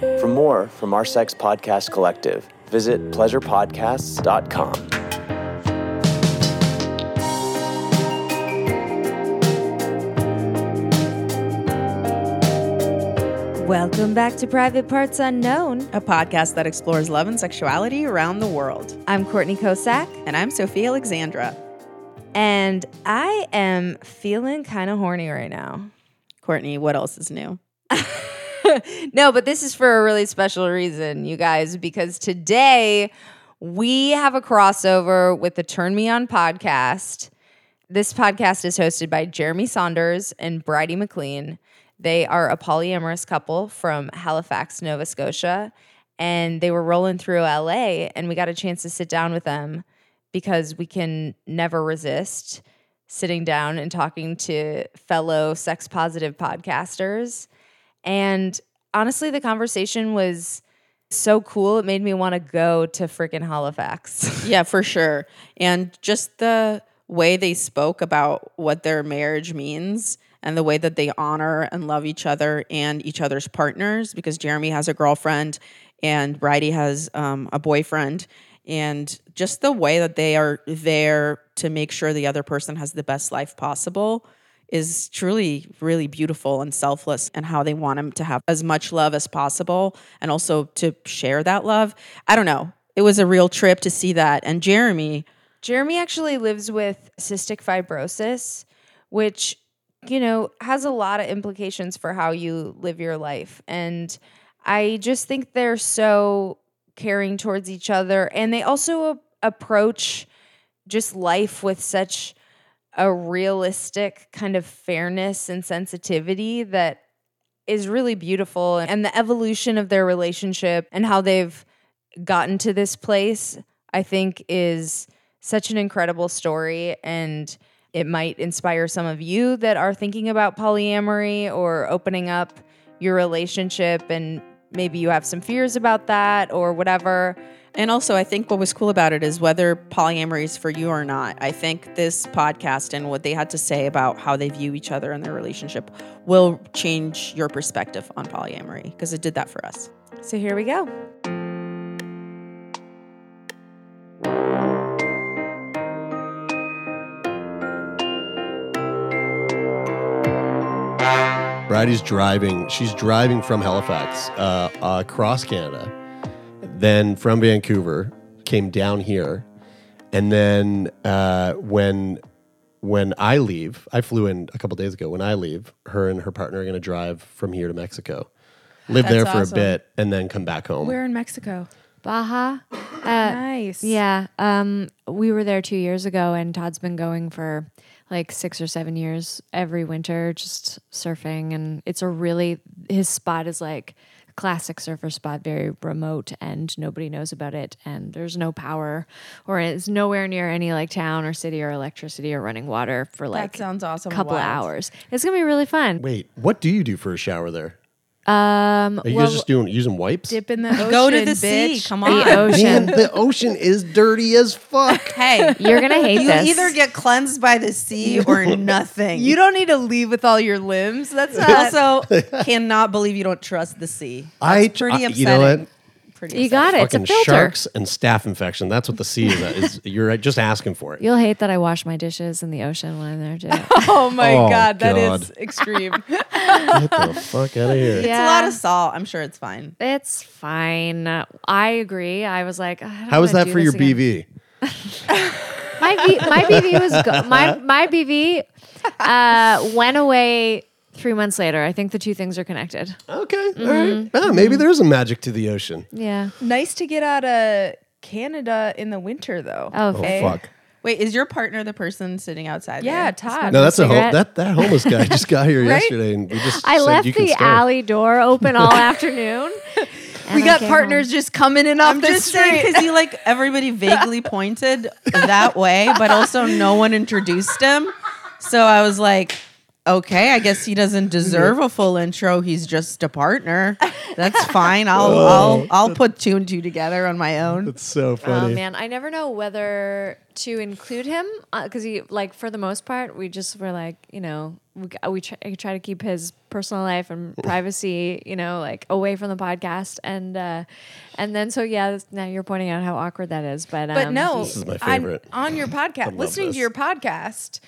For more from our sex podcast collective, visit pleasurepodcasts.com. Welcome back to Private Parts Unknown. a podcast that explores love and sexuality around the world. I'm Courtney Kocak, And I'm Sophie Alexandra. and I am feeling kind of horny right now. Courtney, what else is new? no, but this is for a really special reason, you guys, because today we have a crossover with the Turn Me On podcast. This podcast is hosted by Jeremy Saunders and Bridie McLean. They are a polyamorous couple from Halifax, Nova Scotia, and they were rolling through LA, and we got a chance to sit down with them because we can never resist sitting down and talking to fellow sex positive podcasters. And honestly, the conversation was so cool. It made me want to go to freaking Halifax. Yeah, for sure. And just the way they spoke about what their marriage means and the way that they honor and love each other and each other's partners because Jeremy has a girlfriend and Bridie has um, a boyfriend. And just the way that they are there to make sure the other person has the best life possible is truly really beautiful and selfless and how they want them to have as much love as possible and also to share that love. I don't know. It was a real trip to see that. And Jeremy, Jeremy actually lives with cystic fibrosis, which, you know, has a lot of implications for how you live your life. And I just think they're so caring towards each other. And they also approach just life with such a realistic kind of fairness and sensitivity that is really beautiful. And the evolution of their relationship and how they've gotten to this place, I think, is such an incredible story. And it might inspire some of you that are thinking about polyamory or opening up your relationship. And maybe you have some fears about that or whatever. And also I think what was cool about it is whether polyamory is for you or not. I think this podcast and what they had to say about how they view each other and their relationship will change your perspective on polyamory because it did that for us. So here we go. Bridie's driving. She's driving from Halifax uh, across Canada, then from Vancouver, came down here, and then uh, when when I leave, I flew in a couple days ago. When I leave, her and her partner are going to drive from here to Mexico, live there for awesome. a bit, and then come back home. We're in Mexico. Baja. Uh, Nice. Yeah. Um, we were there two years ago, and Todd's been going for like six or seven years every winter, just surfing. And it's a really, his spot is like a classic surfer spot, very remote, and nobody knows about it. And there's no power, or it's nowhere near any like town or city or electricity or running water for like sounds awesome. a couple Wild. hours. It's gonna be really fun. Wait, what do you do for a shower there? Um, Are you well, guys just doing using wipes? Dip in the ocean. Go to the bitch. sea. Come the on. Man, the ocean is dirty as fuck. Hey, You're gonna hate you this. You either get cleansed by the sea or nothing. You don't need to leave with all your limbs. That's not. also cannot believe you don't trust the sea. I That's pretty I- You know what? Pretty you got it. It's a filter. sharks and staph infection. That's what the sea is. is you're just asking for it. You'll hate that I wash my dishes in the ocean when I'm there too. oh my Oh, god, that is God. extreme. Get the fuck out of here. It's a lot of salt. I'm sure it's fine. It's fine. I agree. I was like, I don't How was that do for your this again. BV? My v, my BV was go- my my BV uh, went away three months later. I think the two things are connected. Okay, all Mm-hmm. right. Ah, maybe there's a magic to the ocean. Yeah. nice to get out of Canada in the winter though. Oh, Oh okay. fuck. Wait, is your partner the person sitting outside? Yeah, there? Todd. No, that's a whole, cigarette? that that homeless guy just got here Right? yesterday, and we just I said left you can the stay. alley door open all afternoon. we got partners just coming in off I'm the just saying street. because he like everybody vaguely pointed that way, but also no one introduced him. So I was like, okay, I guess he doesn't deserve a full intro. He's just a partner. That's fine. I'll I'll I'll put two and two together on my own. It's so funny. Oh man, I never know whether to include him because he like for the most part we just were like you know we we try, I try to keep his personal life and privacy you know like away from the podcast and uh and then so yeah now you're pointing out how awkward that is but But um, no, This is my on- favorite. On, your podcast, listening this. to your podcast,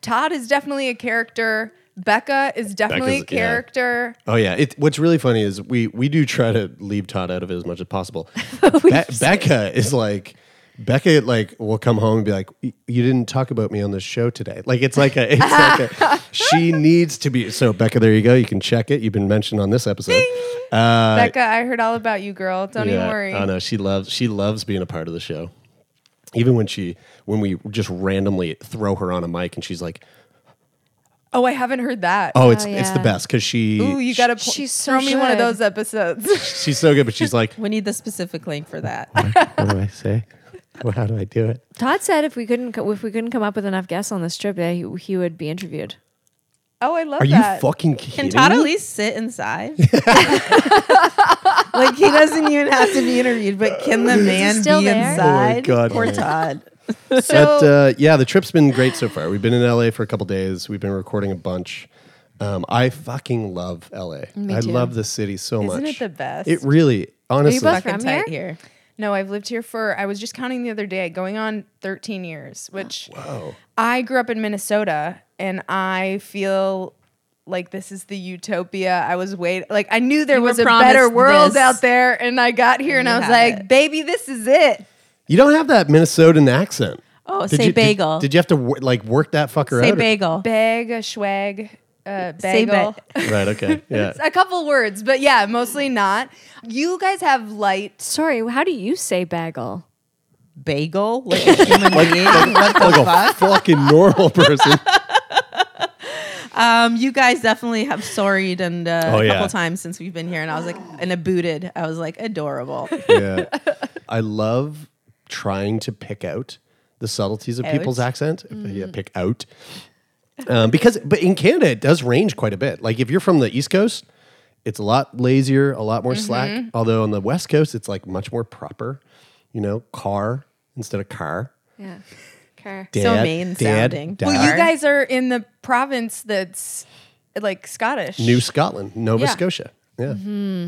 Todd is definitely a character. Becca is definitely a Becca's- yeah. character. Oh yeah, it, what's really funny is we we do try to leave Todd out of it as much as possible. Be- Becca is like Becca like will come home and be like, "You didn't talk about me on this show today." Like it's like a, it's like a she needs to be. So Becca, there you go. You can check it. You've been mentioned on this episode. Uh, Becca, I heard all about you, girl. Don't even worry. I know she loves she loves being a part of the show. Even when she when we just randomly throw her on a mic and she's like, Oh, I haven't heard that. "Oh, it's Oh, it's the yeah. best" because she Ooh, you gotta po- She's so throw me one of good. those episodes. she's so good, but she's like, We need the specific link for that. "What do I say? Well, how do I do it?" Todd said if we couldn't co- if we couldn't come up with enough guests on this trip that he, he would be interviewed. oh, I love Are you that. fucking kidding Can Todd at me? least sit inside? like he doesn't even have to be interviewed, but can the man still be there? inside? Oh my God. Poor Todd. But uh, yeah, the trip's been great so far. We've been in LA for a couple days. We've been recording a bunch. Um, I fucking love LA. Me I too. love the city so much. Isn't it the best? It really, honestly. both Fucking from tight here? here. no, I've lived here for, I was just counting the other day, going on 13 years, which Whoa. I grew up in Minnesota and I feel like this is the utopia I was waiting. Like I knew there You were was a promised better world this. out there and I got here and, you I was have like, it. baby, this is it. You don't have that Minnesotan accent. Oh, Did say you, bagel. Did, you have to wo- like work that fucker say out? or- bagel. Bag, a swag, uh, Say bagel. ba- Right. Okay. Yeah. a couple words, but yeah, mostly not. You guys have light. Sorry, how do you say bagel? bagel like a human being. What the like a fucking normal person. Um, you guys definitely have sorried and uh, Oh, a yeah. times since we've been here, and I was like, and a booted. I was like, adorable. yeah. I love trying to pick out the subtleties of people's Out. accent. Yeah, pick out. Um, because, but in Canada, it does range quite a bit. Like if you're from the East Coast, it's a lot lazier, a lot more slack. Although on the West Coast, it's like much more proper. You know, car instead of car. Yeah. Car. Dad, So Maine dad, sounding. dad. Well, you guys are in the province that's like Scottish. New Scotland, Nova Yeah. Scotia. Yeah.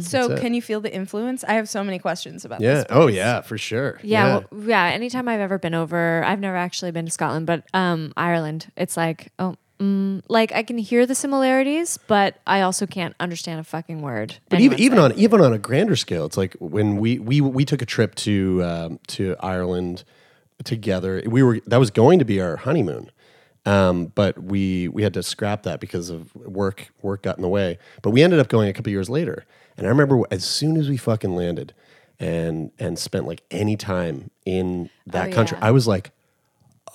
so that's it. can you feel the influence? I have so many questions about Yeah. this. Oh, yeah, for sure. Yeah, well, yeah. Anytime I've ever been over, I've never actually been to Scotland, but um, Ireland. It's like, oh, mm, like I can hear the similarities, but I also can't understand a fucking word. But even even on even on a grander scale, it's like when we we we took a trip to um, to Ireland together. We were that was going to be our honeymoon, um, but we we had to scrap that because of work. Work got in the way. But we ended up going a couple years later. And I remember as soon as we fucking landed and and spent like any time in that Oh, country, yeah. I was like,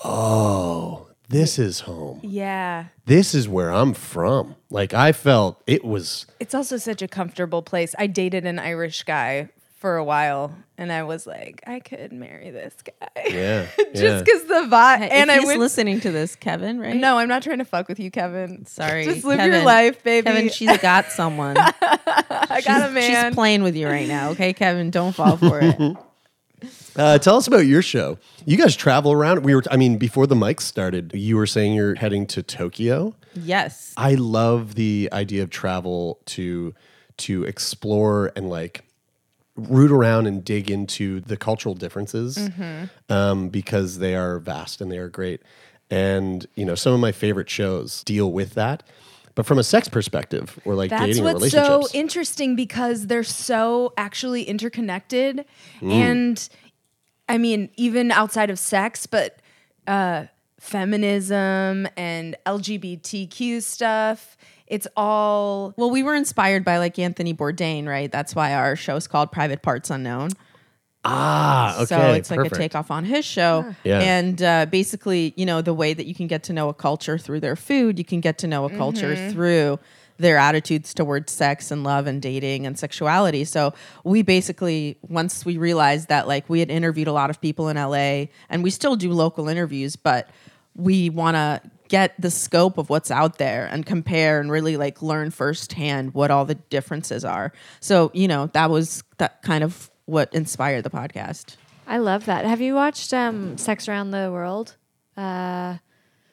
oh, this is home. Yeah. This is where I'm from. Like I felt it was. It's also such a comfortable place. I dated an Irish guy for a while and I was like, I could marry this guy. Yeah, Just yeah. because the vibe. and and I he's went, listening to this, Kevin, right? No, I'm not trying to fuck with you, Kevin. Sorry. Just live Kevin. your life, baby. Kevin, she's got someone. I got a man. She's playing with you right now. Okay, Kevin, don't fall for it. Uh, tell us about your show. You guys travel around. We were, I mean, before the mics started, you were saying you're heading to Tokyo. Yes. I love the idea of travel to to explore and like root around and dig into the cultural differences um, because they are vast and they are great. And you know, some of my favorite shows deal with that. But from a sex perspective, or like That's dating or what's so interesting because they're so actually interconnected. Mm. And I mean, even outside of sex, but uh, feminism and LGBTQ stuff, it's all. Well, we were inspired by like Anthony Bourdain, right? That's why our show's called Private Parts Unknown. Ah, okay. so it's like a takeoff on his show. Yeah. And uh, basically, you know, the way that you can get to know a culture through their food, you can get to know a culture through their attitudes towards sex and love and dating and sexuality. So we basically, once we realized that, like, we had interviewed a lot of people in LA and we still do local interviews, but we want to get the scope of what's out there and compare and really like learn firsthand what all the differences are. So, you know, that was that kind of what inspired the podcast. I love that. Have you watched um, Sex Around the World uh,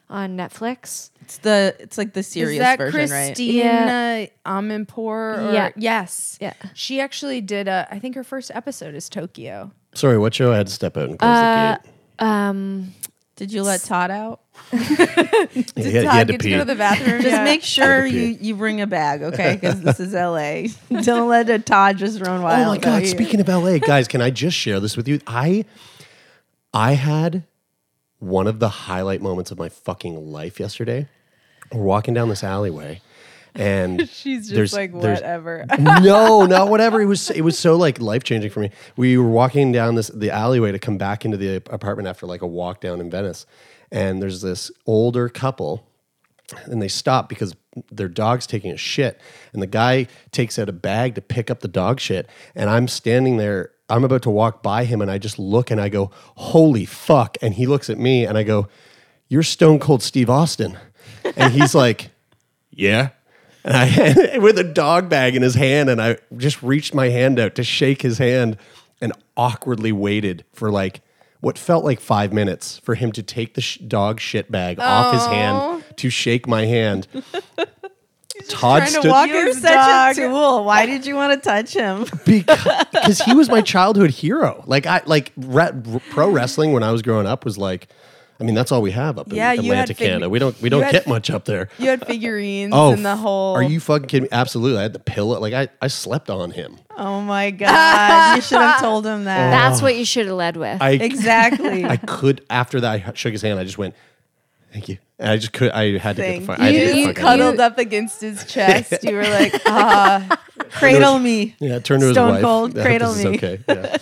on Netflix? It's the it's like the Is that version, right? Christiane Amanpour? Or, Yeah. Yes. Yeah. She actually did a. I think her first episode is Tokyo. Sorry, what show? I had to step out and close Uh, the gate. Um, Did you let Todd out? He had, he Todd had to get pee. to go to the bathroom. Just Yeah. make sure you you bring a bag, okay? Because this is LA. Don't let a Todd just run oh wild. Oh my god! Speaking of LA, guys, can I just share this with you? I, I had one of the highlight moments of my fucking life yesterday. We're walking down this alleyway, and She's just there's- like there's- whatever. no, not whatever. It was it was so like life changing for me. We were walking down this the alleyway to come back into the apartment after like a walk down in Venice, and there's this older couple, and they stop because their dog's taking a shit, and the guy takes out a bag to pick up the dog shit, and I'm standing there. I'm about to walk by him, and I just look and I go, "Holy fuck!" And he looks at me, and I go, "You're Stone Cold Steve Austin," and he's like, "Yeah." And I with a dog bag in his hand, and I just reached my hand out to shake his hand, and awkwardly waited for like what felt like five minutes for him to take the sh- dog shit bag off his hand to shake my hand. Todd trying to walk You're such dog. a tool. Why did you want to touch him? because he was my childhood hero. Like I like re- pro wrestling when I was growing up was like. I mean, that's all we have up in Yeah, Atlantic fig- Canada. We don't we don't had- get much up there. You had figurines Oh, and the whole. Are you fucking kidding me? Absolutely. I had the pillow. Like I, I slept on him. Oh my god! You should have told him that. that's what you should have led with. I exactly. I could after that I shook his hand. I just went, thank you. And I just could. I had to get the fuck. I had to You, get the you fuck cuddled there. up against his chest. You were like, ah. Cradle me. Yeah, turn to his Stone wife. Cold, cradle me. okay. Yeah.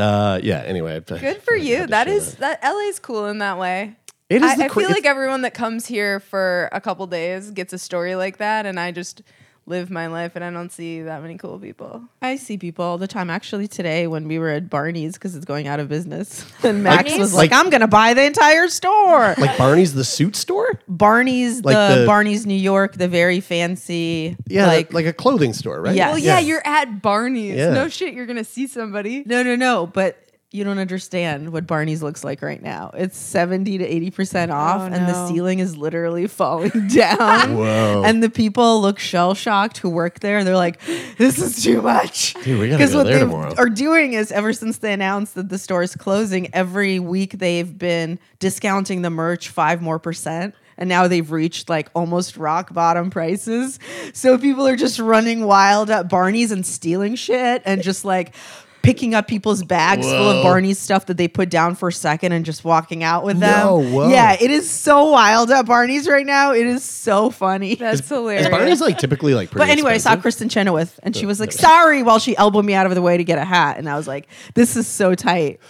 Uh, yeah. Anyway, Good for you. That is That share is that. LA's cool in that way. It is I, I feel like everyone that comes here for a couple days gets a story like that, and I just live my life, and I don't see that many cool people. I see people all the time. Actually, today when we were at Barney's because it's going out of business, and Max Barney's? was like, Like- "I'm going to buy the entire store." like Barney's the suit store. Barney's, Like the, the- Barney's New York, the very fancy, Yeah, like like like a clothing store, right? Yeah. Well, yeah, you're at Barney's. Yeah. No shit, you're gonna see somebody. no, no, no. But you don't understand what Barney's looks like right now. It's seventy to eighty percent oh, off, Oh, and the ceiling is literally falling down. Whoa. And the people look shell shocked who work there. They're like, "This is too much." Because go what there they tomorrow. are doing is ever since they announced that the store is closing, every week they've been discounting the merch five more percent. And now they've reached like almost rock bottom prices. So people are just running wild at Barney's and stealing shit and just like picking up people's bags full of Barney's stuff that they put down for a second and just walking out with them. No, whoa. Yeah, it is so wild at Barney's right now. It is so funny. That's hilarious. Is Barney's like typically like pretty But anyway, I saw? Kristin Chenoweth, and she was like, "Sorry," while she elbowed me out of the way to get a hat, and I was like, "This is so tight."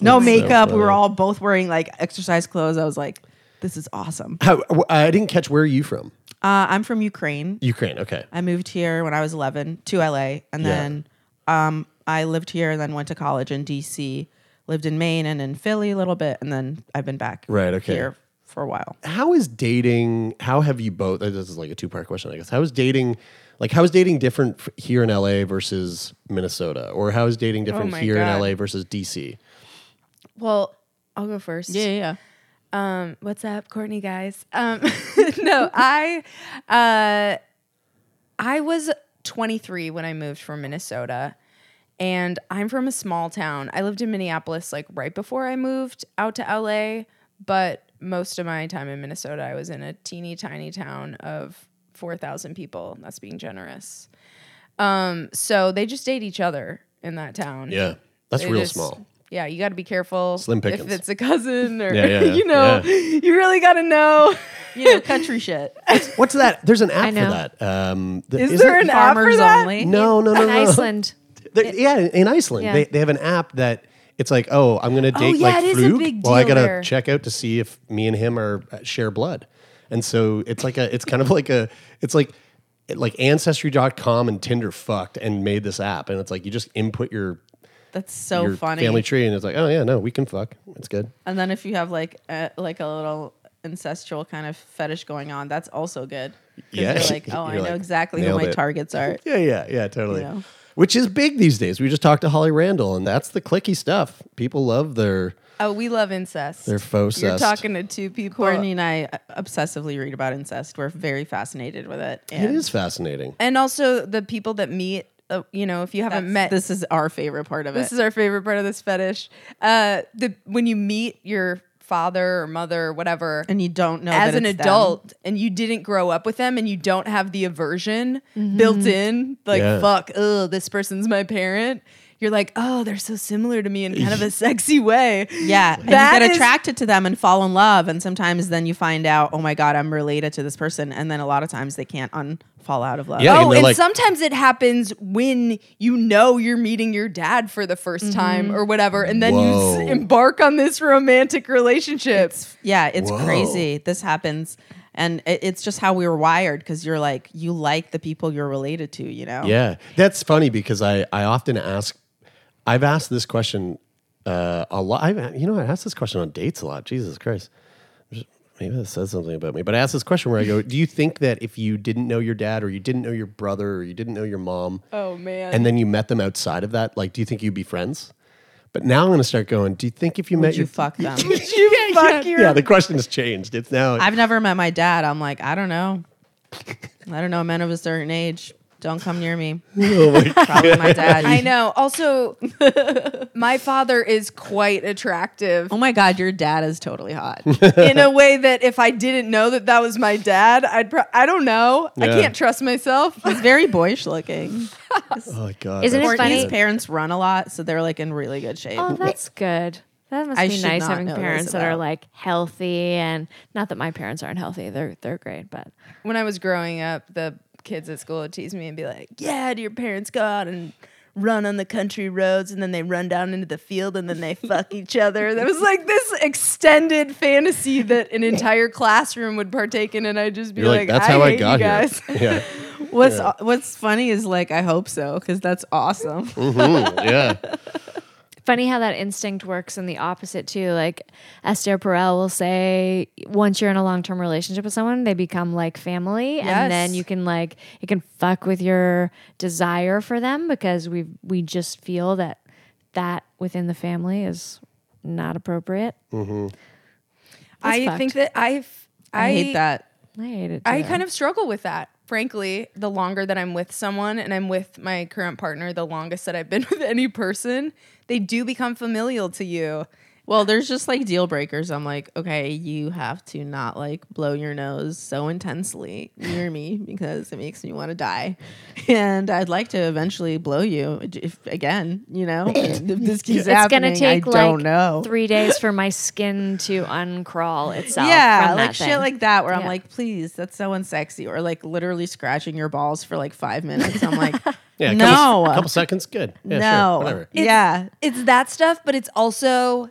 No That's so makeup. we were all both wearing like exercise clothes. I was like, "This is awesome." How, I didn't catch where are you from? Uh, I'm from Ukraine. Ukraine. Okay. I moved here when I was 11 to LA, and then um, I lived here, and then went to college in DC. Lived in Maine and in Philly a little bit, and then I've been back Right, okay. here for a while. How is dating? How have you both? This is like a two part question, I guess. How is dating? Like, how is dating different here in LA versus Minnesota, or how is dating different my here God. in LA versus DC? Well, I'll go first. Yeah, yeah. Um, what's up, Courtney guys? Um, no, I uh, I was 23 when I moved from Minnesota, and I'm from a small town. I lived in Minneapolis like right before I moved out to LA, but most of my time in Minnesota, I was in a teeny tiny town of 4,000 people. That's being generous. Um, so they just date each other in that town. Yeah, that's They real just- small. Yeah, you got to be careful. Slim pickings. if it's a cousin or Yeah, yeah, yeah. you know, you really got to know. You know, country shit. What's that? There's an app for know. that. Um, th- Is isn't- there an app for that? only. No, no, no, in no. Iceland. They're- yeah, in Iceland, Yeah. they, they have an app that it's like, oh, I'm going to date yeah, like it Frug. well, I got to check out to see if me and him are uh, share blood. And so it's like a, it's kind of like a, it's like, like ancestry.com and Tinder fucked and made this app. And it's like, you just input your, That's so your funny. family tree and it's like, oh yeah, no, we can fuck. It's good. And then if you have like a, like a little ancestral kind of fetish going on, that's also good. Yeah. You're like, oh, I You're know like, exactly who my it. targets are. Yeah, yeah, yeah, totally. You know? Which is big these days. We just talked to Holly Randall, and that's the clicky stuff. People love their Oh, we love incest. their faux You're talking to two people. Courtney and I obsessively read about incest. We're very fascinated with it. It And is fascinating. and also the people that meet. Uh, you know, if you haven't met, This is our favorite part of it. this is our favorite part of this fetish. Uh, the when you meet your father or mother or whatever, and you don't know as that an it's them. adult and you didn't grow up with them and you don't have the aversion mm-hmm. built in like Yeah. fuck oh this person's my parent you're like oh they're so similar to me in kind of a sexy way Yeah, and That you get is- attracted to them and fall in love, and sometimes then you find out, oh my god, I'm related to this person, and then a lot of times they can't unfall out of love. Yeah, oh and and like- sometimes it happens when you know you're meeting your dad for the 1st mm-hmm. time or whatever and then you s- embark on this romantic relationship yeah, it's Whoa. crazy. This happens, and it's just how we were wired. Because you're like, you like the people you're related to, you know. Yeah, that's funny because I I often ask. I've asked this question uh, a lot. I've you know I asked this question on dates a lot. Jesus Christ, maybe that says something about me. But I asked this question where I go, Do you think that if you didn't know your dad or you didn't know your brother or you didn't know your mom, oh man and then you met them outside of that, like, do you think you'd be friends? But now I'm going to start going. Do you think if you met Would you your fuck them? you fuck your yeah, the question has changed. It's now. I've never met my dad. I'm like, I don't know. I don't know. Men of a certain age, don't come near me. oh my Probably my dad. I know. Also, my father is quite attractive Oh my god, your dad is totally hot. in a way that if I didn't know that that was my dad, I'd. Pro- I don't know. I Yeah. can't trust myself. He's very boyish looking. Oh my god! Isn't it that's- funny? Courtney's parents run a lot, so they're like in really good shape. Oh, that's good. That must I be should nice not having know this parents that are about- like healthy and not that my parents aren't healthy. They're they're great, but when I was growing up, the kids at school would tease me and be like, "Yeah, do your parents go out and run on the country roads, and then they run down into the field, and then they fuck each other?" That was like this extended fantasy that an entire classroom would partake in, and I'd just be You're like, that's I how I hate got you here. guys. Yeah, What's What's funny is like I hope so because that's awesome. Mhm, yeah. Funny how that instinct works in the opposite too. Like Esther Perel will say, once you're in a long term relationship with someone, they become like family, and then you can like it can fuck with your desire for them because we we just feel that that within the family is not appropriate. Mm-hmm. I fucked. think that I've I, hate that. I hate it. I kind of struggle with that. Frankly, the longer that I'm with someone and I'm with my current partner, the longest that I've been with any person, they do become familial to you. Well, there's just like deal breakers. I'm like, okay, you have to not like blow your nose so intensely near me because it makes me want to die, and I'd like to eventually blow you if again, you know, if this keeps it's happening. gonna take I like don't know. three days for my skin to uncrawl itself. yeah, from like that shit thing. like that where I'm like, please, that's so unsexy, or like literally scratching your balls for like five minutes. I'm like, Yeah, a no, couple, a couple seconds, good. Yeah, no, sure, whatever. yeah. It's that stuff, but it's also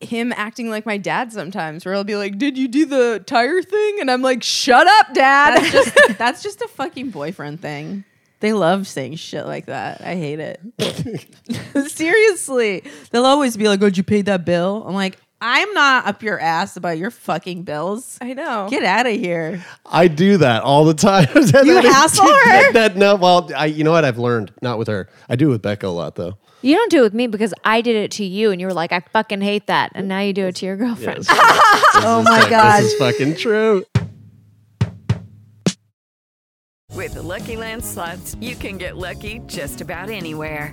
him acting like my dad sometimes, where he'll be like, Did you do the tire thing? And I'm like, Shut up, dad. That's just that's just a fucking boyfriend thing. They love saying shit like that. I hate it. Seriously. They'll always be like, Oh, did you pay that bill? I'm like, I'm not up your ass about your fucking bills. I know. Get out of here. I do that all the time. You That is- hassle her? That, that- no, well, I, you know what? I've learned not with her. I do it with Becca a lot though. You don't do it with me because I did it to you, and you were like, "I fucking hate that," and now you do it to your girlfriend. oh my God. this is fucking true. With the Lucky Land slots, you can get lucky just about anywhere.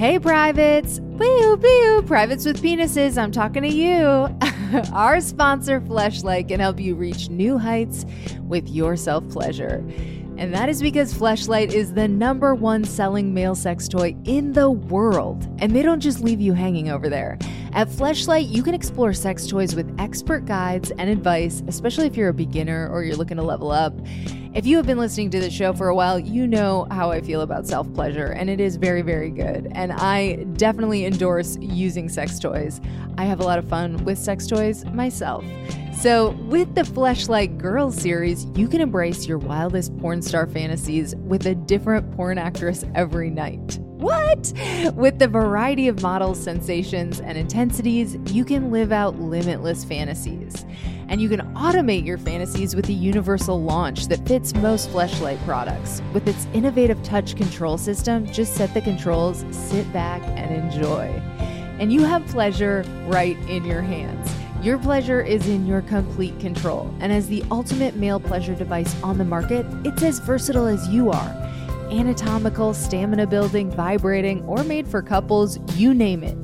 Hey, privates. Boo, boo. Privates with penises. I'm talking to you. Our sponsor, Fleshlight, can help you reach new heights with your self pleasure. And that is because Fleshlight is the number one selling male sex toy in the world. And they don't just leave you hanging over there. At Fleshlight, you can explore sex toys with expert guides and advice, especially if you're a beginner or you're looking to level up. If you have been listening to the show for a while, you know how I feel about self pleasure, and it is very, very good. And I definitely endorse using sex toys. I have a lot of fun with sex toys myself. So, with the Fleshlight Girls series, you can embrace your wildest porn star fantasies with a different porn actress every night. What? With the variety of models, sensations, and intensities, you can live out limitless fantasies. And you can automate your fantasies with the universal launch that fits most Fleshlight products. With its innovative touch control system, just set the controls, sit back, and enjoy. And you have pleasure right in your hands. Your pleasure is in your complete control. And as the ultimate male pleasure device on the market, it's as versatile as you are anatomical, stamina building, vibrating, or made for couples, you name it.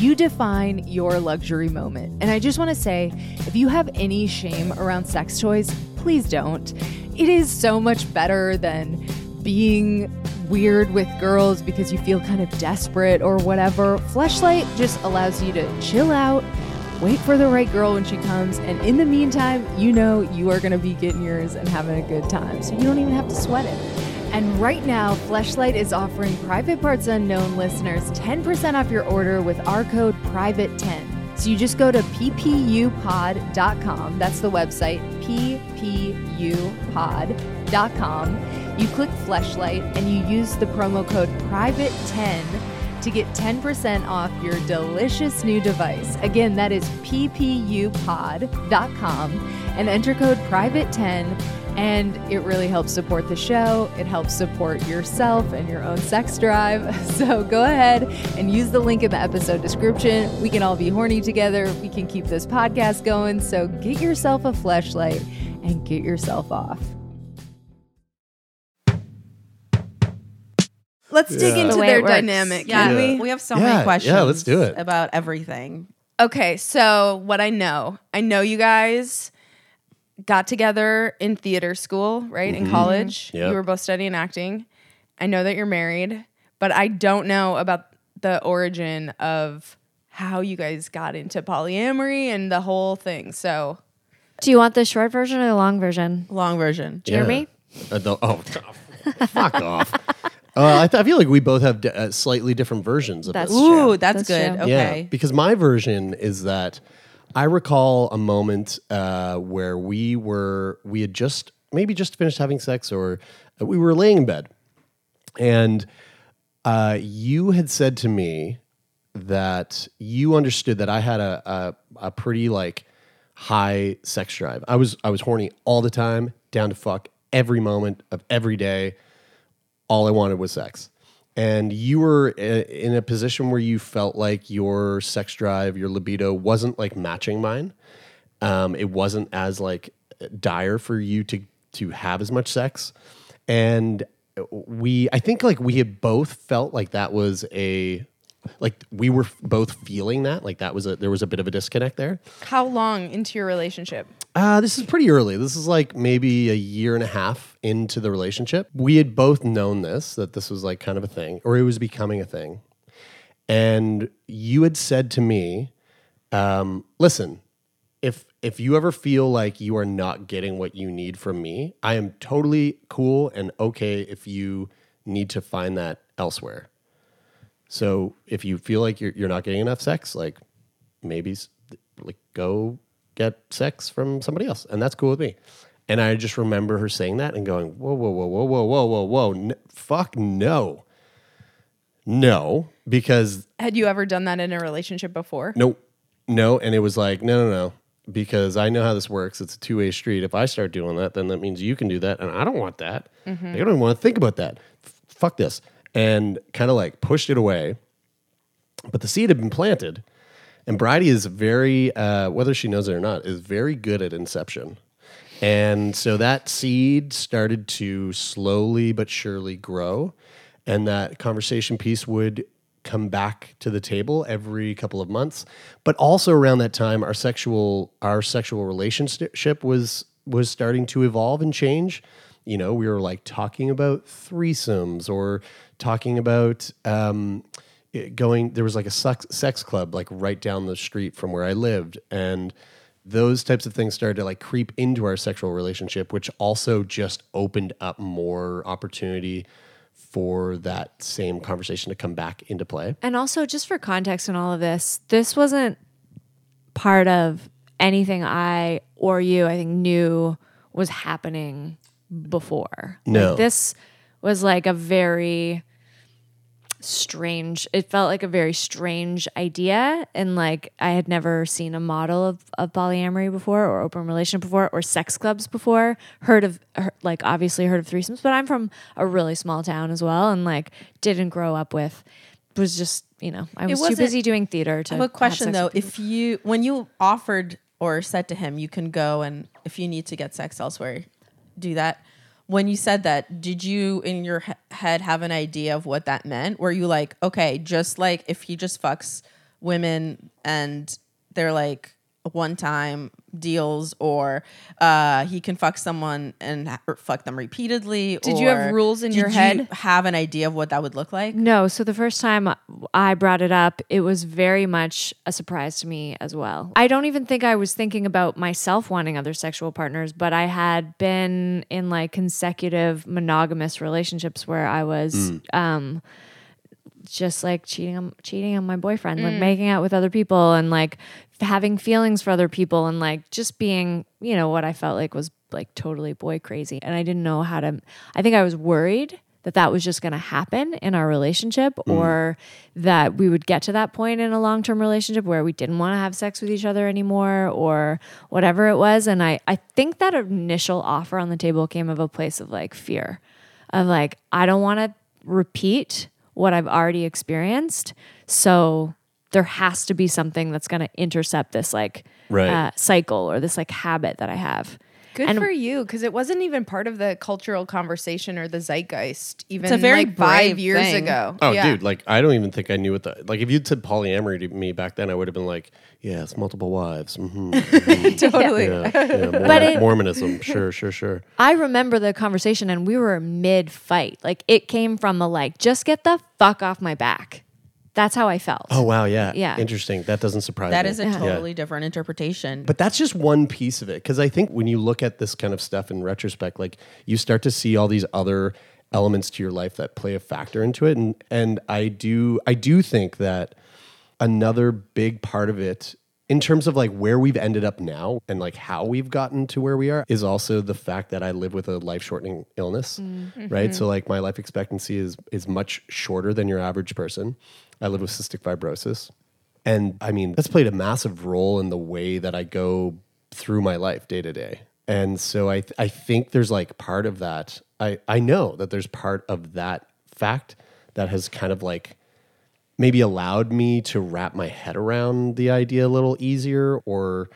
You define your luxury moment. And I just want to say if you have any shame around sex toys, please don't. It is so much better than being weird with girls because you feel kind of desperate or whatever. Fleshlight just allows you to chill out, wait for the right girl when she comes, and in the meantime, you know you are going to be getting yours and having a good time. So you don't even have to sweat it. And right now, Fleshlight is offering Private Parts Unknown listeners 10% off your order with our code PRIVATE10. So you just go to ppupod.com. That's the website, ppupod.com. You click Fleshlight and you use the promo code PRIVATE10 to get 10% off your delicious new device. Again, that is ppupod.com and enter code PRIVATE10 and it really helps support the show. It helps support yourself and your own sex drive. So go ahead and use the link in the episode description. We can all be horny together. We can keep this podcast going. So get yourself a Fleshlight and get yourself off. Let's dig into The their works. dynamic. Yeah, can Yeah. we? we have so Yeah, many yeah, let's do it. about everything. Okay, so what I know, I know you guys got together in theater school, right? In college. Yep. You were both studying acting. I know that you're married, but I don't know about the origin of how you guys got into polyamory and the whole thing. So, Do you want the short version or the long version? Long version. Jeremy? Yeah. Uh, the- oh, fuck off. Uh, I, th- I feel like we both have d- uh, slightly different versions of That's this. true. Ooh, that's, That's good. true. Yeah, because my version is that I recall a moment uh, where we were we had just maybe just finished having sex or uh, we were laying in bed, and uh, you had said to me that you understood that I had a, a a pretty like high sex drive. I was I was horny all the time, down to fuck every moment of every day. All I wanted was sex. And you were in a position where you felt like your sex drive, your libido wasn't like matching mine. Um, it wasn't as like dire for you to to have as much sex. And we, I think like we had both felt like that was a like we were both feeling that like that was a there was a bit of a disconnect there. how long into your relationship? Uh, this is pretty early. This is like maybe a year and a half into the relationship. We had both known this, that this was like kind of a thing, or it was becoming a thing. And you had said to me, um, listen, if if you ever feel like you are not getting what you need from me, I am totally cool and okay if you need to find that elsewhere. So if you feel like you're, you're not getting enough sex, like maybe like go get sex from somebody else, and that's cool with me. And I just remember her saying that and going, whoa, whoa, whoa, whoa, whoa, whoa, whoa, whoa, N- fuck no, no, because Had you ever done that in a relationship before? no, no, and it was like no, no, no, because I know how this works. It's a two way street. If I start doing that, then that means you can do that, and I don't want that. Mm-hmm. Like, I don't even want to think about that. F- fuck this, and kind of like pushed it away. But the seed had been planted, and Bridie is very, uh, whether she knows it or not, is very good at inception. And so that seed started to slowly but surely grow. And that conversation piece would come back to the table every couple of months. But also around that time, our sexual our sexual relationship was was starting to evolve and change. You know, we were like talking about threesomes or talking about um, going. There was like a sex, sex club like right down the street from where I lived, and those types of things started to like creep into our sexual relationship, which also just opened up more opportunity for that same conversation to come back into play. And also, just for context in all of this, this wasn't part of anything I or you, I think, knew was happening before. No. Like, this was like a very strange, it felt like a very strange idea. And like, I had never seen a model of, of polyamory before or open relationship before or sex clubs before. Heard of, like, obviously heard of threesomes, but I'm from a really small town as well. And like, didn't grow up with, was just, you know, I was too busy doing theater to I have a question sex though. If you when you offered or said to him, you can go and if you need to get sex elsewhere, do that. When you said that, did you in your he- head have an idea of what that meant? Were you like, okay, just like if he just fucks women and they're like one time deals or uh, he can fuck someone and ha- fuck them repeatedly Did you have rules in did your you head? have an idea of what that would look like No, so the first time I brought it up, it was very much a surprise to me as well. I don't even think I was thinking about myself wanting other sexual partners, but I had been in like consecutive monogamous relationships where I was um just like cheating on cheating on my boyfriend, like making out with other people and like having feelings for other people and like just being, you know, what I felt like was like totally boy crazy. And I didn't know how to I think I was worried that that was just going to happen in our relationship mm. or that we would get to that point in a long-term relationship where we didn't want to have sex with each other anymore or whatever it was and I I think that initial offer on the table came of a place of like fear of like I don't want to repeat what I've already experienced. So there has to be something that's going to intercept this like Right. uh, cycle or this like habit that I have. Good And- for you, because it wasn't even part of the cultural conversation or the zeitgeist even a very like five years thing. ago. Oh, Yeah. dude, like I don't even think I knew what the like. If you'd said polyamory to me back then, I would have been like, "Yes, multiple wives." hmm totally. Yeah, yeah, Mormon- But it- Mormonism, sure, sure, sure. I remember the conversation and we were mid fight. Like it came from a like, just get the fuck off my back. That's how I felt. Oh wow, yeah, Yeah. Interesting. That doesn't surprise that me. is a Yeah. totally different interpretation But that's just one piece of it. Because I think when you look at this kind of stuff in retrospect, like you start to see all these other elements to your life that play a factor into it. And and I do I do think that another big part of it in terms of like where we've ended up now and like how we've gotten to where we are is also the fact that I live with a life shortening illness. Mm. Right. Mm-hmm. So like my life expectancy is is much shorter than your average person. I live with cystic fibrosis. And I mean, that's played a massive role in the way that I go through my life day to day. And so I, th- I think there's like part of that. I, I know that there's part of that fact that has kind of like maybe allowed me to wrap my head around the idea a little easier or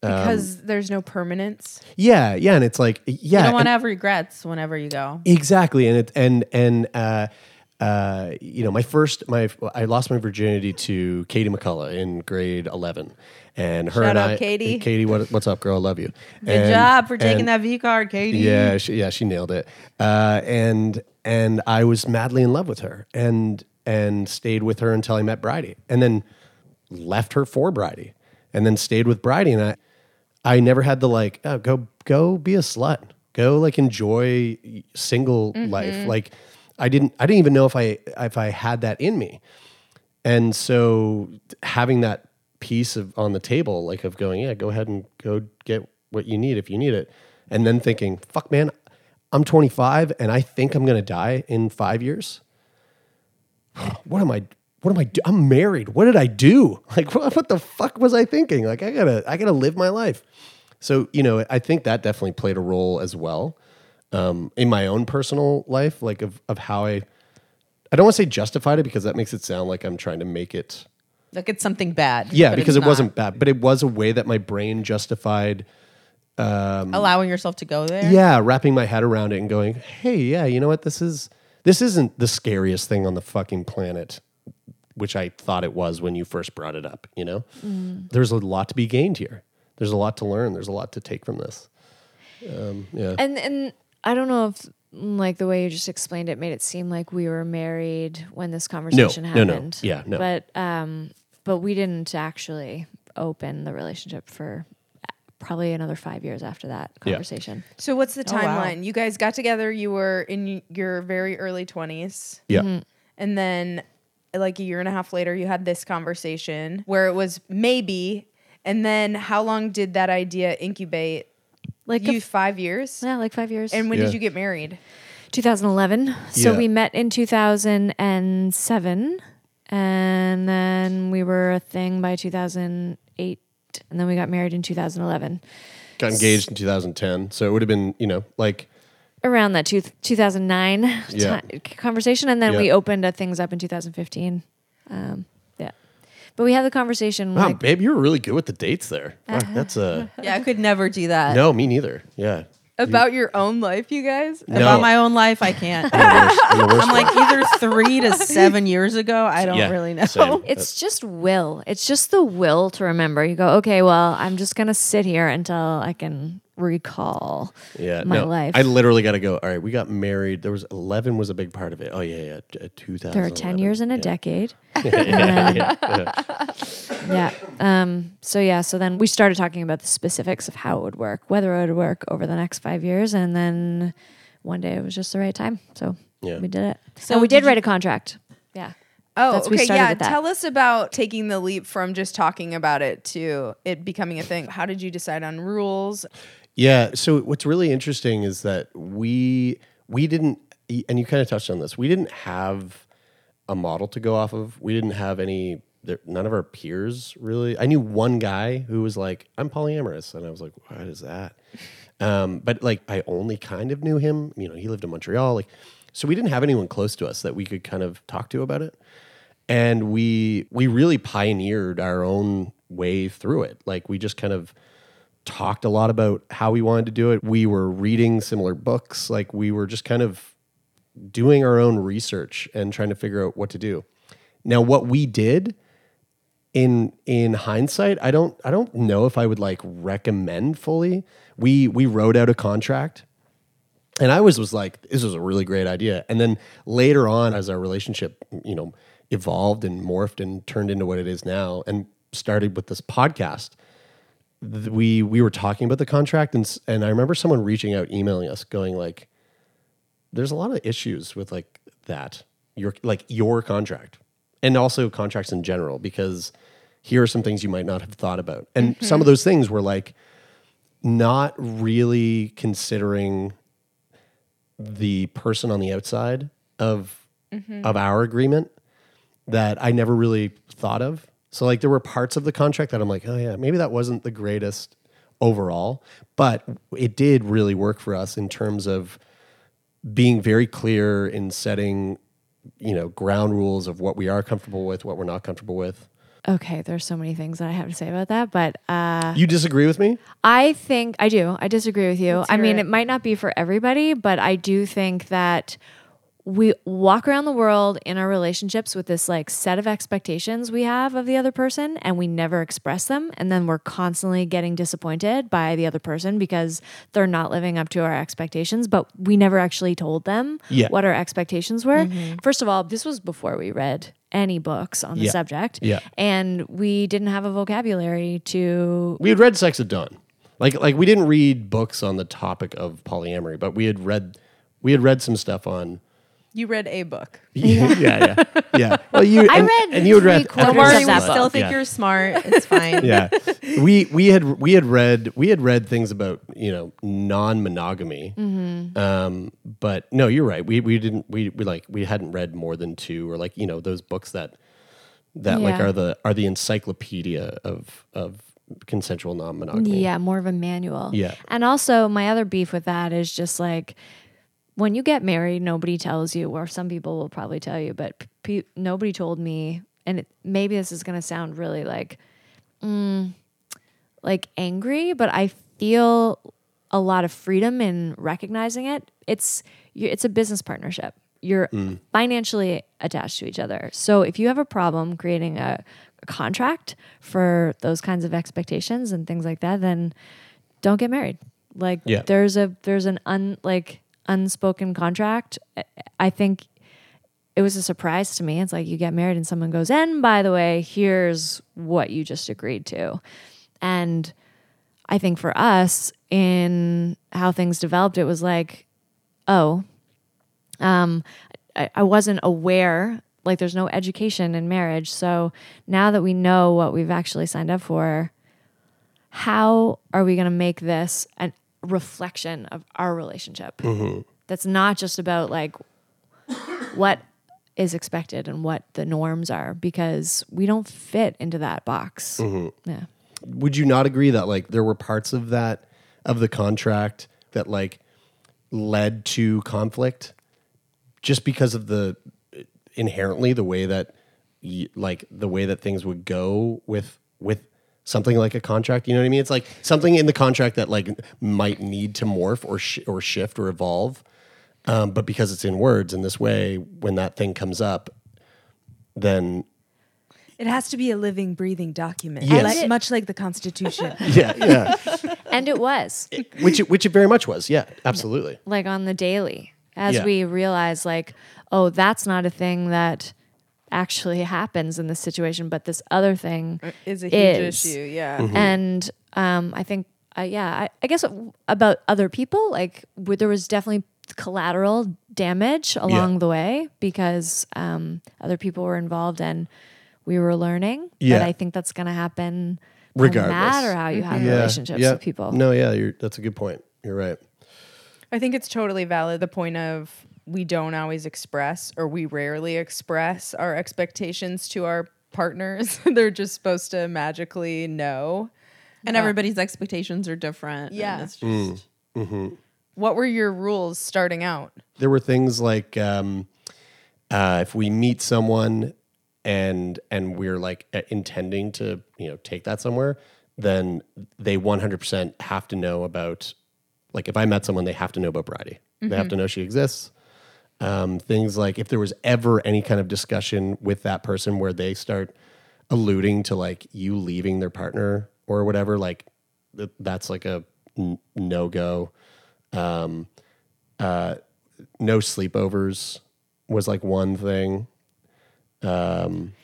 because there's no permanence. yeah, yeah. And it's like, yeah. you don't want to have regrets whenever you go Exactly, and it and and uh, uh, you know, my first my I lost my virginity to Katie McCullough in grade eleven, and her Shout and out, I, Katie. Katie, what, what's up, girl? I love you. good job for taking that v card katie Yeah, she, yeah, she nailed it. Uh, and and I was madly in love with her, and and stayed with her until I met Bridie, and then left her for Bridie, and then stayed with Bridie, and I I never had the like oh, go go be a slut, go like enjoy single life. Like I didn't I didn't even know if I if I had that in me, and so having that piece of on the table, like of going, yeah, go ahead and go get what you need if you need it, and then thinking, fuck, man, I'm 25 and I think I'm gonna die in five years. What am I? What am I? Do? I'm married. What did I do? Like, what, what the fuck was I thinking? Like, I gotta, I gotta live my life. So, you know, I think that definitely played a role as well um, in my own personal life, like of of how I. I don't want to say justified it because that makes it sound like I'm trying to make it like it's something bad yeah, because it wasn't bad, but it was a way that my brain justified. allowing yourself to go there Yeah, wrapping my head around it and going, "Hey, yeah, you know what? This is this isn't the scariest thing on the fucking planet, which I thought it was when you first brought it up. You know, there's a lot to be gained here. There's a lot to learn. There's a lot to take from this. Um, yeah. And and I don't know if mm, like the way you just explained it made it seem like we were married when this conversation no, no. happened. Yeah, no. But um but we didn't actually open the relationship for uh, probably another 5 years after that conversation. Yeah. conversation. So what's the Oh, wow. timeline? You guys got together. You were in your very early twenties, yeah. and then like a year and a half later, you had this conversation where it was maybe. And then how long did that idea incubate? Like you f- five years. yeah, like 5 years. And when Yeah. did you get married? 2011. So Yeah. we met in 2007 and then we were a thing by 2008 and then we got married in 2011. Got engaged in 2010, so it would have been you know like Around that two, 2009 Yeah. ti- conversation and then Yeah. we opened uh, things up in 2015. Um, yeah. But we had the conversation wow, like babe, you were really good with the dates there. Fuck, uh-huh. that's uh, a Yeah, I could never do that. no, me neither. Yeah, About your own life, you guys? No. About my own life, I can't. I'm the worst- I'm I'm like either three to seven years ago. I don't Yeah, really know. same. it's just will. It's just the will to remember. You go, okay, well, I'm just going to sit here until I can recall yeah, my no, life. I literally got to go. All right, we got married. There was 11 was a big part of it. Oh yeah, yeah, 2000. there are 10 years in a decade. yeah. Yeah. Um, so yeah, so then we started talking about the specifics of how it would work, whether it would work over the next five years, and then one day it was just the right time. So Yeah. we did it. So So we did, did you- write a contract. Yeah. Oh, That's- we okay. Yeah. Tell us about taking the leap from just talking about it to it becoming a thing. How did you decide on rules? Yeah. So what's really interesting is that we we didn't, and you kind of touched on this. We didn't have a model to go off of. We didn't have any. There, none of our peers really. I knew one guy who was like, "I'm polyamorous," and I was like, "What is that?" Um, but like, I only kind of knew him. You know, he lived in Montreal. Like, so we didn't have anyone close to us that we could kind of talk to about it. And we we really pioneered our own way through it. Like, we just kind of talked a lot about how we wanted to do it. We were reading similar books. Like we were just kind of doing our own research and trying to figure out what to do. Now, what we did in in hindsight, I don't I don't know if I would like recommend fully. We we wrote out a contract. And I was was like, this was a really great idea. And then later on, as our relationship, you know, evolved and morphed and turned into what it is now, and started with this podcast, th- we we were talking about the contract and s- and I remember someone reaching out emailing us going like there's a lot of issues with like that your like your contract and also contracts in general because here are some things you might not have thought about. And some of mm-hmm. those things were like not really considering the person on the outside of mm-hmm. of our agreement that I never really thought of. So like there were parts of the contract that I'm like, oh yeah, maybe that wasn't the greatest overall, but it did really work for us in terms of being very clear in setting, you know, ground rules of what we are comfortable with, what we're not comfortable with. Okay, there's so many things that I have to say about that, but uh, You disagree with me? I think I do. I disagree with you. I mean, it. it might not be for everybody, but I do think that we walk around the world in our relationships with this like set of expectations we have of the other person and we never express them and then we're constantly getting disappointed by the other person because they're not living up to our expectations but we never actually told them Yeah. what our expectations were mm-hmm. first of all this was before we read any books on the Yeah. subject Yeah. and we didn't have a vocabulary to We had read Sex at Dawn. Like like we didn't read books on the topic of polyamory, but we had read we had read some stuff on You read a book. yeah, yeah, yeah. Well, you I and, read and you had read. three-quarters Don't Don't worry, worry, we that still think Yeah. you're smart. It's fine. yeah, we we had we had read we had read things about you know non monogamy, Mm-hmm. um, but no, you're right. We we didn't we, we like we hadn't read more than two or like you know those books that that like are the are the encyclopedia of of consensual non monogamy. Yeah, more of a manual. Yeah. And also, my other beef with that is just like when you get married, nobody tells you, or some people will probably tell you, but pe- nobody told me. And it, maybe this is going to sound really like, mm, like angry, but I feel a lot of freedom in recognizing it. It's it's a business partnership, you're financially attached to each other. So if you have a problem creating a, a contract for those kinds of expectations and things like that, then don't get married. Like Yeah. there's a there's an un like unspoken contract. I- think it was a surprise to me. It's like you get married and someone goes, and by the way, here's what you just agreed to. And I think for us, in how things developed, it was like, oh, um, I, I wasn't aware. Like, there's no education in marriage. So now that we know what we've actually signed up for, how are we going to make this a reflection of our relationship? Mm-hmm. That's not just about like what is expected and what the norms are because we don't fit into that box. Mm-hmm. Yeah. would you not agree that like there were parts of that of the contract that like led to conflict just because of the inherently the way that like the way that things would go with with something like a contract you know what i mean it's like something in the contract that like might need to morph or sh- or shift or evolve um, but because it's in words in this way when that thing comes up then It has to be a living, breathing document, Yes. like, much like the Constitution. yeah yeah And it was which it, which it very much was yeah absolutely like on the daily as Yeah. we realize like, oh, that's not a thing that actually happens in this situation, but this other thing Is a huge is. issue. Yeah. Mm-hmm. And um, I think, uh, yeah, I, I guess about other people, like w- there was definitely collateral damage along the way because um, other people were involved and we were learning. Yeah. But I think that's going to happen Regardless. no matter how you have relationships yeah. with people. No, yeah, you're, that's a good point. You're right. I think it's totally valid. The point of we don't always express or we rarely express our expectations to our partners. They're just supposed to magically know. And everybody's expectations are different. and Yeah. it's just What were your rules starting out? There were things like um, uh, if we meet someone and and we're like uh, intending to you know take that somewhere, then they 100% have to know about like if I met someone, they have to know about Bridie. They have to know she exists. Um, things like if there was ever any kind of discussion with that person where they start alluding to like you leaving their partner or whatever, like th- that's like a n- no go. Um, uh, no sleepovers was like one thing.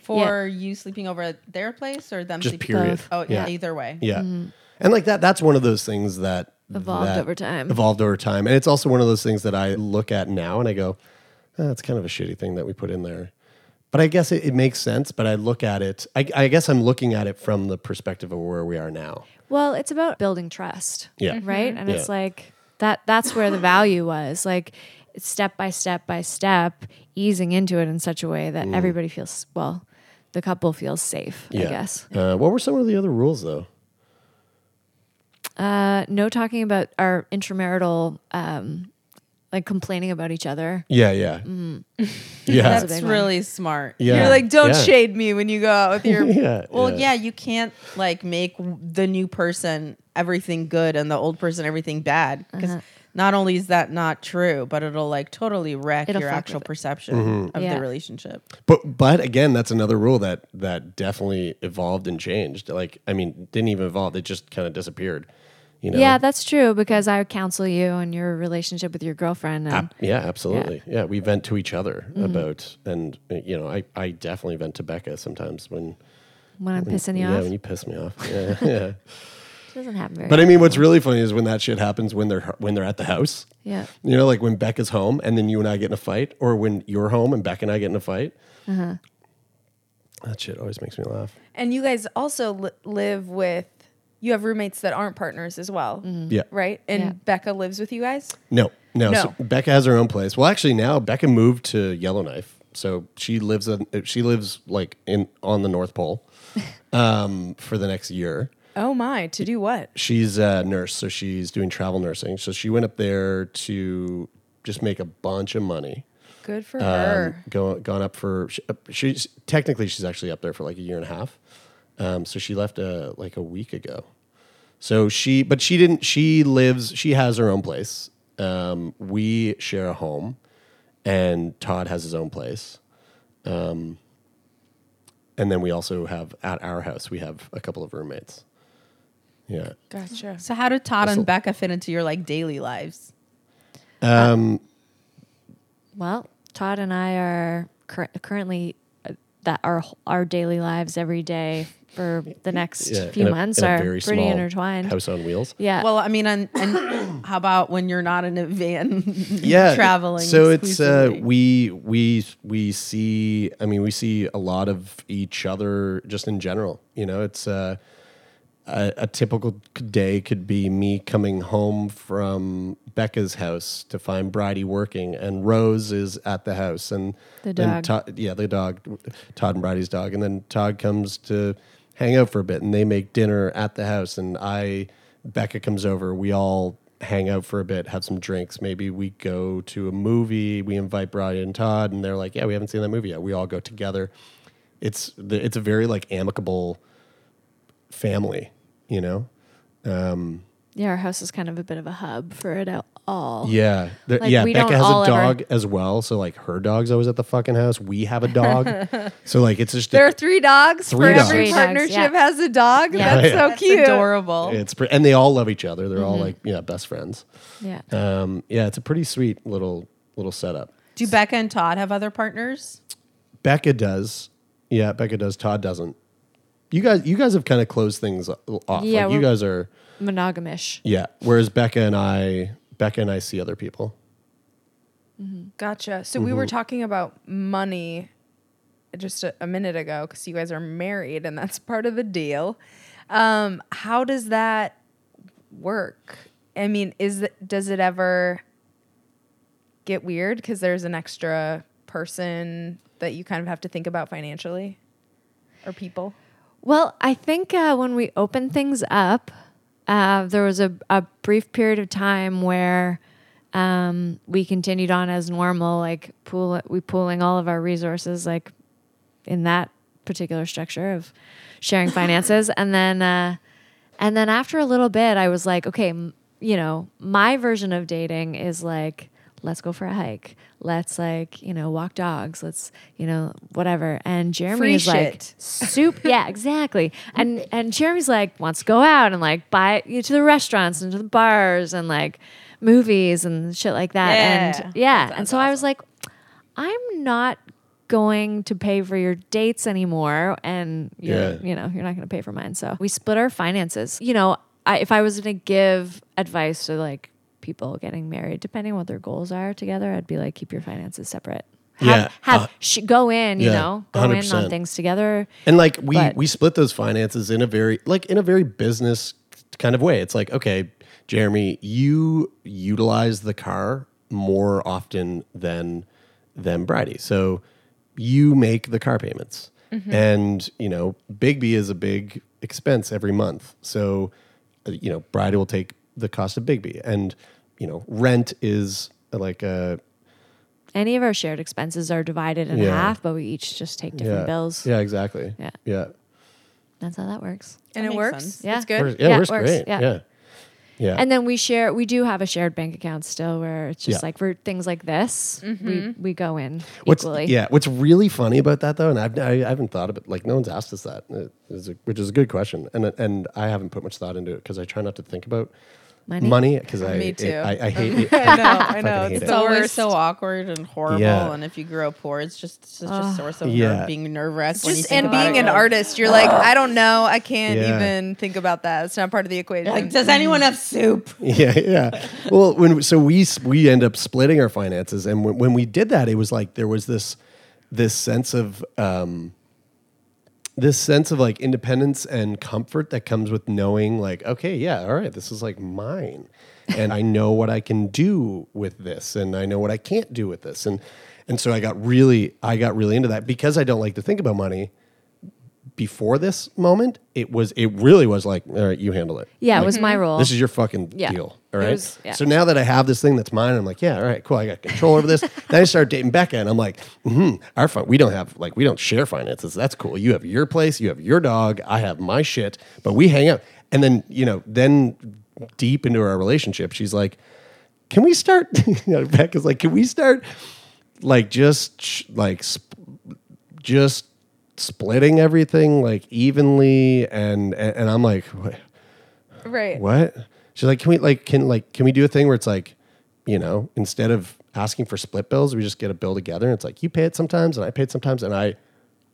for you sleeping over at their place or them Just sleeping period. Oh, yeah. Yeah. Either way. Yeah. And like that, that's one of those things that Evolved that over time. Evolved over time. And it's also one of those things that I look at now and I go, "Eh, that's kind of a shitty thing that we put in there. But I guess it, it makes sense. But I look at it, I, I guess I'm looking at it from the perspective of where we are now. Well, it's about building trust. Yeah. Right? And it's Yeah. like that that's where the value was. Like step by step by step, easing into it in such a way that everybody feels well, the couple feels safe, I Mm. Guess. Uh, what were some of the other rules though? Uh, no talking about our intramural um like complaining about each other. Yeah. Yeah. Mm. Yeah. That's That's really smart. yeah. You're like, don't yeah. shade me when you go out with your. Yeah. Well, yeah. you can't like make the new person everything good and the old person everything bad because Uh-huh. not only is that not true, but it'll like totally wreck It'll your actual perception Mm-hmm. of Yeah. the relationship. But but again, that's another rule that that definitely evolved and changed. Like I mean, didn't even evolve; it just kind of disappeared. You know? Yeah, that's true because I counsel you on your relationship with your girlfriend and Ab- yeah, absolutely. Yeah. we vent to each other Mm-hmm. about, and you know, I I definitely vent to Becca sometimes when when I'm pissing you yeah off. Yeah, when you piss me off. Yeah, yeah. doesn't happen very But I mean, what's really funny is when that shit happens when they're when they're at the house. Yeah. You know, like when Becca's home and then you and I get in a fight, or when you're home and Becca and I get in a fight. Uh-huh. That shit always makes me laugh. And you guys also li- live with. You have roommates that aren't partners as well, Yeah. right? And Yeah. Becca lives with you guys. No, no. No. So Becca has her own place. Well, actually, now Becca moved to Yellowknife, so she lives in, she lives like in on the North Pole um, for the next year. Oh my! To do what? She's a nurse, so she's doing travel nursing. So she went up there to just make a bunch of money. Good for Um, her. go, gone up for she, uh, she's technically she's actually up there for like a year and a half. Um, so she left uh, like a week ago. So she, but she didn't. She lives. She has her own place. Um, we share a home, and Todd has his own place. Um, and then we also have at our house we have a couple of roommates. Yeah. Gotcha. So how did Todd This'll- and Becca fit into your like daily lives? Um, Well, Todd and I are cur- currently uh, that our our daily lives every day for the next yeah, few in a- months in a are very pretty small intertwined. House on wheels. Yeah. Well, I mean, and, and how about when you're not in a van? yeah traveling. so it's uh we we we see i mean we see a lot of each other just in general you know it's uh a, a typical day could be me coming home from Becca's house to find Bridie working, and Rose is at the house, and The then dog. Todd, yeah, the dog, Todd and Bridie's dog, and then Todd comes to hang out for a bit, and they make dinner at the house, and I, Becca comes over, we all hang out for a bit, have some drinks, maybe we go to a movie, we invite Brian and Todd, and they're like, yeah, we haven't seen that movie yet, we all go together. It's it's a very like amicable family, you know. Um, yeah, our house is kind of a bit of a hub for it all. yeah, There- Like, yeah. we Becca don't has all a ever- dog as well, so like her dog's always at the fucking house. We have a dog, so like it's just There are three dogs Three for dogs. every Three dogs, partnership yeah. has a dog. Yeah. That's Yeah. so That's cute. adorable. it's pre- and they all love each other. They're Mm-hmm. all like yeah, best friends. Yeah. Um, yeah, it's a pretty sweet little little setup. Do Becca and Todd have other partners? Becca does, yeah, Becca does. Todd doesn't. You guys, you guys have kind of closed things off. Yeah, like you guys are, Monogamish. yeah. Whereas Becca and I, Becca and I see other people. Gotcha. So we Mm-hmm. were talking about money just a, a minute ago because you guys are married and that's part of the deal. Um, how does that work? I mean, is it, does it ever get weird because there's an extra person that you kind of have to think about financially or people? Well, I think uh, when we open things up, uh, there was a, a brief period of time where um, we continued on as normal, like pool we pooling all of our resources, like in that particular structure of sharing finances, and then uh, and then after a little bit, I was like, okay, m- you know, my version of dating is like, let's go for a hike. Let's like, you know, walk dogs. Let's, you know, whatever. And Jeremy Free is like, shit. soup. Yeah, exactly. And and Jeremy's like wants to go out and like buy you to the restaurants and to the bars and like movies and shit like that. Yeah, and yeah, and so I was like, I'm not going to pay for your dates anymore and you're, Yeah. you know you're not going to pay for mine so we split our finances you know I, if i was going to give advice to like people getting married depending on what their goals are together i'd be like keep your finances separate have, Yeah, have uh, sh- go in you yeah, know go in 100%. on things together And like we But- we split those finances in a very like in a very business kind of way. It's like, okay, Jeremy, you utilize the car more often than than Bridie. So you make the car payments. And, you know, Bigby is a big expense every month. So, uh, you know, Bridie will take the cost of Bigby. And, you know, rent is like a any of our shared expenses are divided in Yeah. half but we each just take different yeah, bills Yeah, exactly. Yeah. Yeah. that's how that works And That it works? sense. Yeah. It's good? Works- yeah, Yeah, it works works. great. Yeah. Yeah. Yeah. and then we share we do have a shared bank account still where it's just Yeah. like for things like this we we go in What's equally yeah? What's really funny about that though, and I've I, I haven't thought of it. Like no one's asked us that, uh, a, which is a good question, and and I haven't put much thought into it because I try not to think about Money? money because I Me it- too. I, I hate it. I know, I fucking know. hate It's it. Always worst. so awkward and horrible. Yeah. And if you grow up poor, it's just such a source of Yeah. nerve, being nerve wracked. Just and being it, an like, artist, you're like, I don't know, I can't Yeah. even think about that. It's not part of the equation. Like, does anyone have soup? yeah, yeah. Well, when so we we end up splitting our finances, and when, when we did that, it was like there was this this sense of um, this sense of like independence and comfort that comes with knowing, like, okay, yeah, all right, this is like mine, and I know what I can do with this, and I know what I can't do with this, and and so I got really I got really into that because I don't like to think about money. Before this moment, it was it really was like, all right, you handle it. yeah it was my role This is your fucking Yeah. deal. All right. was- yeah. So now that I have this thing that's mine, I'm like, yeah, all right, cool. I got control over this. then I start dating Becca, and I'm like, hmm, our fun. We don't have like we don't share finances. That's cool. You have your place. You have your dog. I have my shit. But we hang out. And then you know, then deep into our relationship, she's like, can we start? you know, Becca's like, can we start? like just like sp- just splitting everything like evenly, and and, and I'm like, what? Right. what? She's like, can we like can like can we do a thing where it's like, you know, instead of asking for split bills, we just get a bill together. And it's like you pay it sometimes, and I pay it sometimes, and I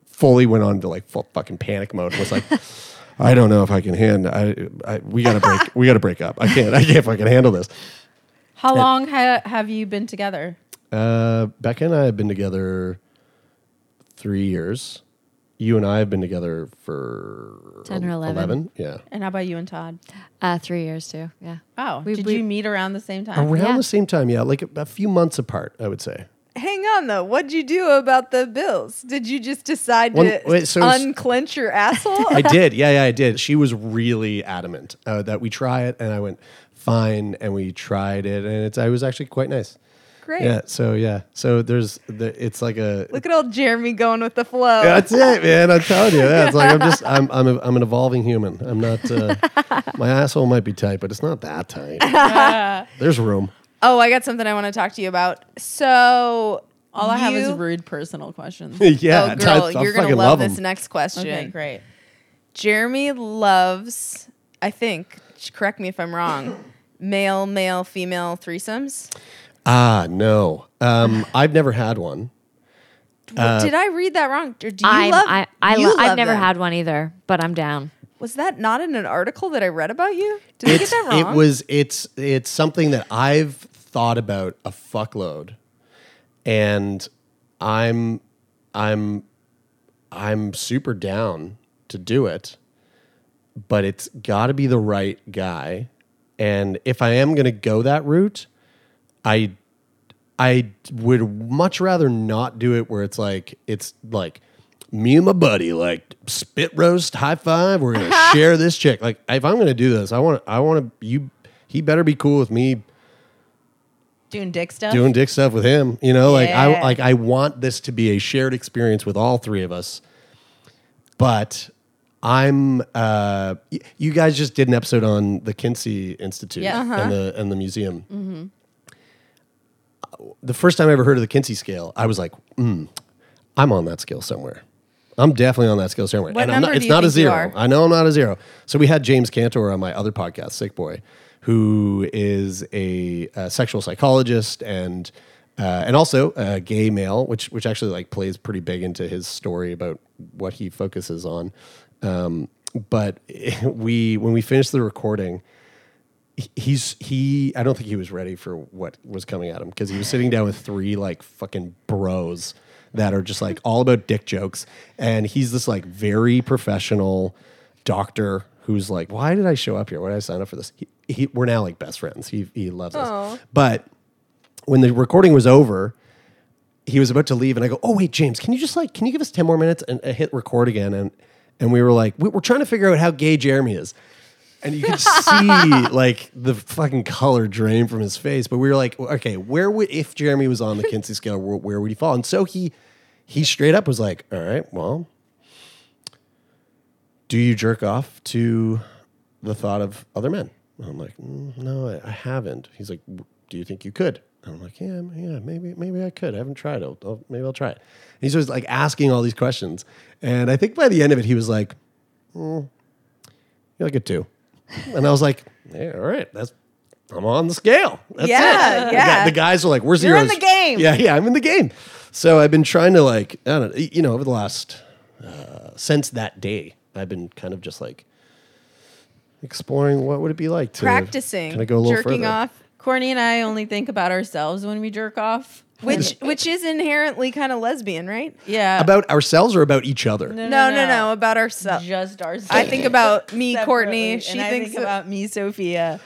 fully went on to like full fucking panic mode. Was like, I don't know if I can hand. I, I we gotta break. we gotta break up. I can't. I can't fucking handle this. How long ha- have you been together? Uh, Becca and I have been together three years. You and I have been together for 10 or 11. Yeah, And how about you and Todd? Uh, three years too. Yeah. Oh, We- did we- you meet around the same time? around Yeah. the same time. Yeah, like a, a few months apart. I would say. Hang on though. What'd you do about the bills? Did you just decide Well, to wait, so unclench your asshole? I did. Yeah, yeah, I did. She was really adamant uh, that we try it, and I went fine, and we tried it, and it's. I was actually quite nice. Great. Yeah. So yeah. So there's the. It's like a. Look at old Jeremy going with the flow. Yeah, that's it, man. I'm telling you. Yeah, it's like I'm just. I'm. I'm. A, I'm an evolving human. I'm not. Uh, my asshole might be tight, but it's not that tight. there's room. Oh, I got something I want to talk to you about. So All I have is rude personal questions. yeah. oh, girl, I- I you're gonna love, love this 'em. next question. okay, great. Jeremy loves, I think, correct me if I'm wrong, male, male, female threesomes. Ah, no. Um, I've never had one. Did I read that wrong? Or do you I'm, love? I, I you lo- I've love never them. had one either, but I'm down. Was that not in an article that I read about you? Did I get that wrong? it was. It's. It's something that I've thought about a fuckload, and I'm. I'm. I'm super down to do it, but it's got to be the right guy. And if I am going to go that route, I I would much rather not do it where it's like it's like me and my buddy like spit roast high five. We're gonna share this chick. Like if I'm gonna do this, I want I want to you. He better be cool with me Doing dick stuff. doing dick stuff with him. You know, like I Yeah. like I want this to be a shared experience with all three of us. But I'm uh y- you guys just did an episode on the Kinsey Institute Yeah. and the and the museum. The first time I ever heard of the Kinsey scale, I was like, mm, I'm on that scale somewhere. I'm definitely on that scale somewhere. What and I'm not, it's do you not a think you zero. are? I know I'm not a zero. So we had James Cantor on my other podcast, Sick Boy, who is a, uh sexual psychologist and uh, and also a gay male, which which actually like plays pretty big into his story about what he focuses on. Um, but we when we finished the recording, he's he I don't think he was ready for what was coming at him because he was sitting down with three like fucking bros that are just like all about dick jokes. And he's this like very professional doctor who's like why did I show up here? Why did I sign up for this? He, he, we're now like best friends. He he loves us. But when the recording was over he was about to leave and I go, "Oh wait, James, can you just like can you give us 10 more minutes and uh, hit record again?" And and we were like, we, "We're trying to figure out how gay Jeremy is." And you could see like the fucking color drain from his face, but we were like, "Okay, where would if Jeremy was on the Kinsey scale, where, where would he fall?" And so he he straight up was like, "All right, well, do you jerk off to the thought of other men?" And I'm like, "Mm, "No, I, I haven't." He's like, "Do you think you could?" And I'm like, "Yeah, yeah, maybe, maybe I could. I haven't tried. I'll, I'll, maybe I'll try it." And he's just like asking all these questions, and I think by the end of it, he was like, "Mm, "You're like a two. And I was like, "Yeah, all right, that's." I'm on the scale. That's Yeah, it. The, yeah. guy- the guys are like, "We're You're zeros." in the game. Yeah, yeah, I'm in the game. So I've been trying to like, I don't know, you know, over the last uh, since that day, I've been kind of just like exploring what would it be like to Practicing, kind of go a little jerking further. off, Courtney and I only think about ourselves when we jerk off. Which which is inherently kind of lesbian, right? Yeah. about ourselves or about each other. No, no, no, no, about ourselves. Just ourselves. I think about me, Courtney. She and I thinks think about me, Sophia.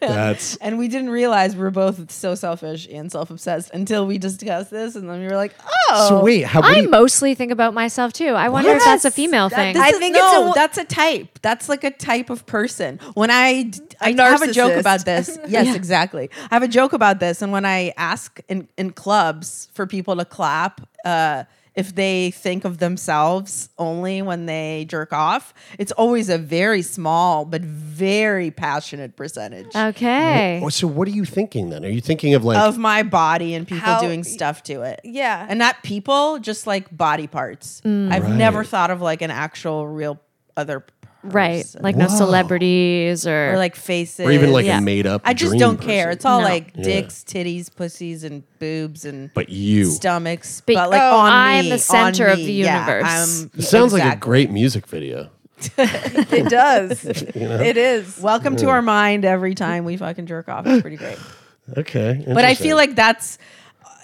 That's And we didn't realize we're both so selfish and self-obsessed until we discussed this, and then we were like, "Oh, so. Wait, how? What do I you, mostly think about myself too. I wonder if that's a female That- thing. I is- think it's no, a- that's a type. That's like a type of person. When I d- I A have a joke narcissist. about this. Yes, exactly. I have a joke about this, and when I ask in in clubs for people to clap. Uh, if they think of themselves only when they jerk off. It's always a very small but very passionate percentage Okay. So what are you thinking then? Are you thinking of like of my body and people How- doing stuff to it. Yeah. And not people, just like body parts. I've never Right. thought of like an actual real other person. Right. Like no celebrities or, or like faces. or even like Yeah. a made up I just dream don't care. It's all No. like Yeah. dicks, titties, pussies, and boobs and But you. stomachs. But- But, like oh, on I'm me, the center on of the me. Yeah, universe. I'm- It sounds like a exactly. great music video. it does. It is. Welcome to our mind every time we fucking jerk off. It's pretty great. Okay. But I feel like that's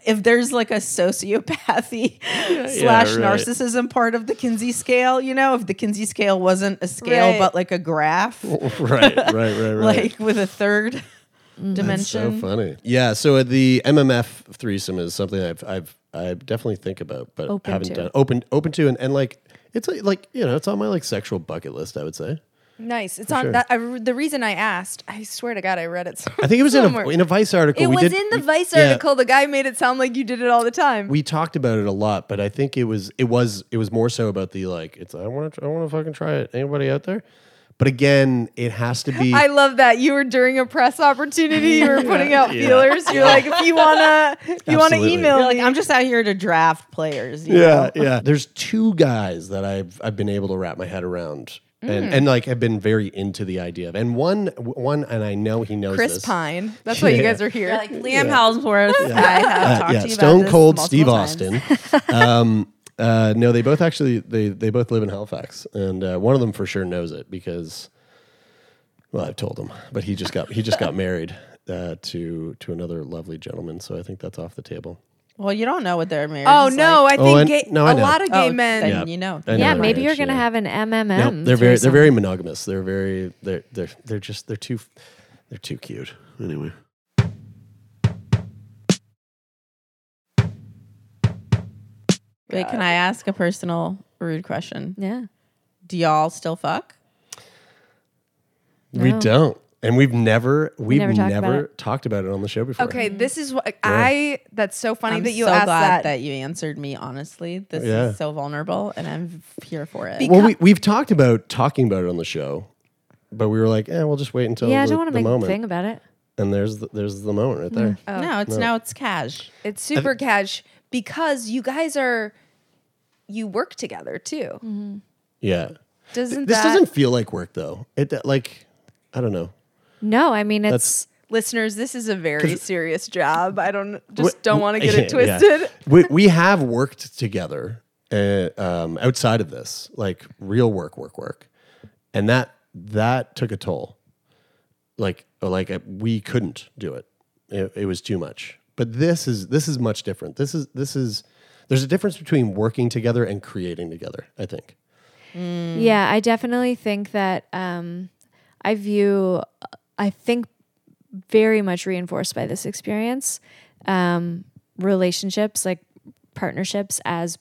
if there's like a sociopathy slash right. narcissism part of the Kinsey scale, you know, if the Kinsey scale wasn't a scale Right. but like a graph, right, right, right, right. like with a third mm. so dimension. funny. Yeah. So the MMF threesome is something I've I've I definitely think about, but Open haven't to. done open open to and, and like it's like, like you know it's on my like sexual bucket list. I would say. Nice. It's on sure. that. I, the reason I asked, I swear to God, I read it. Somewhere. I think it was in a in a Vice article. It we was did, in the we- Vice yeah, article. The guy made it sound like you did it all the time. we talked about it a lot, but I think it was it was it was more so about the like it's I want to I want to fucking try it. Anybody out there? But again, it has to be. I love that you were during a press opportunity. You were putting out feelers. You're like, if you wanna, if you wanna email You're like. I'm just out here to draft players. you yeah, know? yeah. There's two guys that I've I've been able to wrap my head around. And, Mm. and like have been very into the idea of and one one and I know he knows Chris this. Pine. That's why you guys are here. You're like Liam Hemsworth. I have Uh, talked yeah, to you Stone about Cold multiple Steve times. Austin. um, uh, no, they both actually they they both live in Halifax, and uh, one of them for sure knows it because, well, I've told him, but he just got he just got married uh, to to another lovely gentleman, so I think that's off the table. Well, you don't know what their marriage oh is no, like. I Oh, think and- gay, no, I a know. lot of gay Oh, men. then Yeah. you know. I know yeah, their maybe you're marriage, gonna yeah. have an MMM. No, they're very they're threesome. very monogamous. They're very they're they're they're just they're too they're too cute. Anyway. Wait, can I ask a personal rude question? Yeah. Do y'all still fuck? We No. don't. And we've never we've never never, talked about it. talked about it on the show before. Okay, this is what I. That's so funny I'm that you so asked glad that. that. you answered me honestly. This Yeah. is so vulnerable, and I'm here for it. Well, we, we've talked about talking about it on the show, but we were like, eh, we'll just wait until Yeah, I the, don't want to the make moment. a thing about it. And there's the, there's the moment right there. no, it's now it's cash. It's super cash because you guys are. You work together too. Yeah. Doesn't This that doesn't feel like work though. It like I don't know. No, I mean That's- it's listeners? This is a very serious job. I don't just don't want to get it Yeah. twisted. We we have worked together uh, um, outside of this, like real work, work, work, and that that took a toll. Like like uh, we couldn't do it. it. It was too much. But this is this is much different. This is this is there's a difference between working together and creating together. I think. Yeah, I definitely think that um, I view, I think, very much reinforced by this experience, um, relationships like partnerships as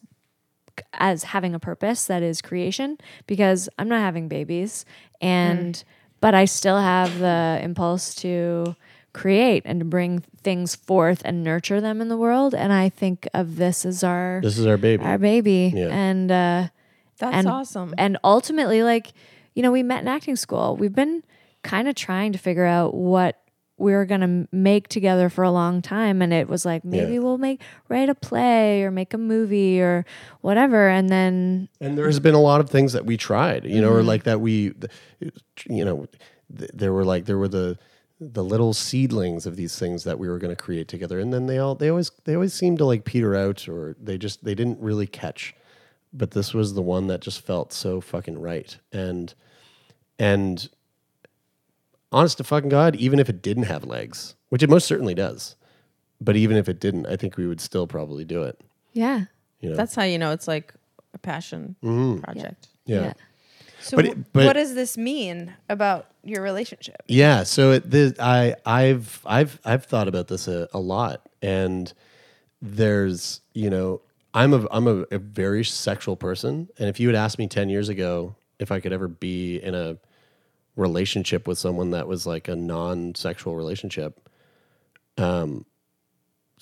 as having a purpose that is creation because I'm not having babies and but I still have the impulse to create and to bring things forth and nurture them in the world and I think of this as our This is our baby. our baby Yeah. and uh That's and, awesome. And ultimately, like, you know, we met in acting school. We've been kind of trying to figure out what we were going to make together for a long time. And it was like, maybe Yeah. we'll make, write a play or make a movie or whatever. And then, And there's been a lot of things that we tried, you know, Mm-hmm. or like that we, you know, there were like there were the the little seedlings of these things that we were going to create together, and then they all they always they always seemed to like peter out, or they just they didn't really catch. But this was the one that just felt so fucking right, and and honest to fucking god, even if it didn't have legs, which it most certainly does, but even if it didn't, I think we would still probably do it. yeah. You know, That's how you know it's like a passion mm-hmm. project. yeah. yeah. So, But it- but- what does this mean about your relationship? Yeah, so it, this, I I've I've I've thought about this a, a lot, and there's you know I'm a I'm a, a very sexual person, and if you had asked me ten years ago if I could ever be in a relationship with someone that was like a non-sexual relationship, um,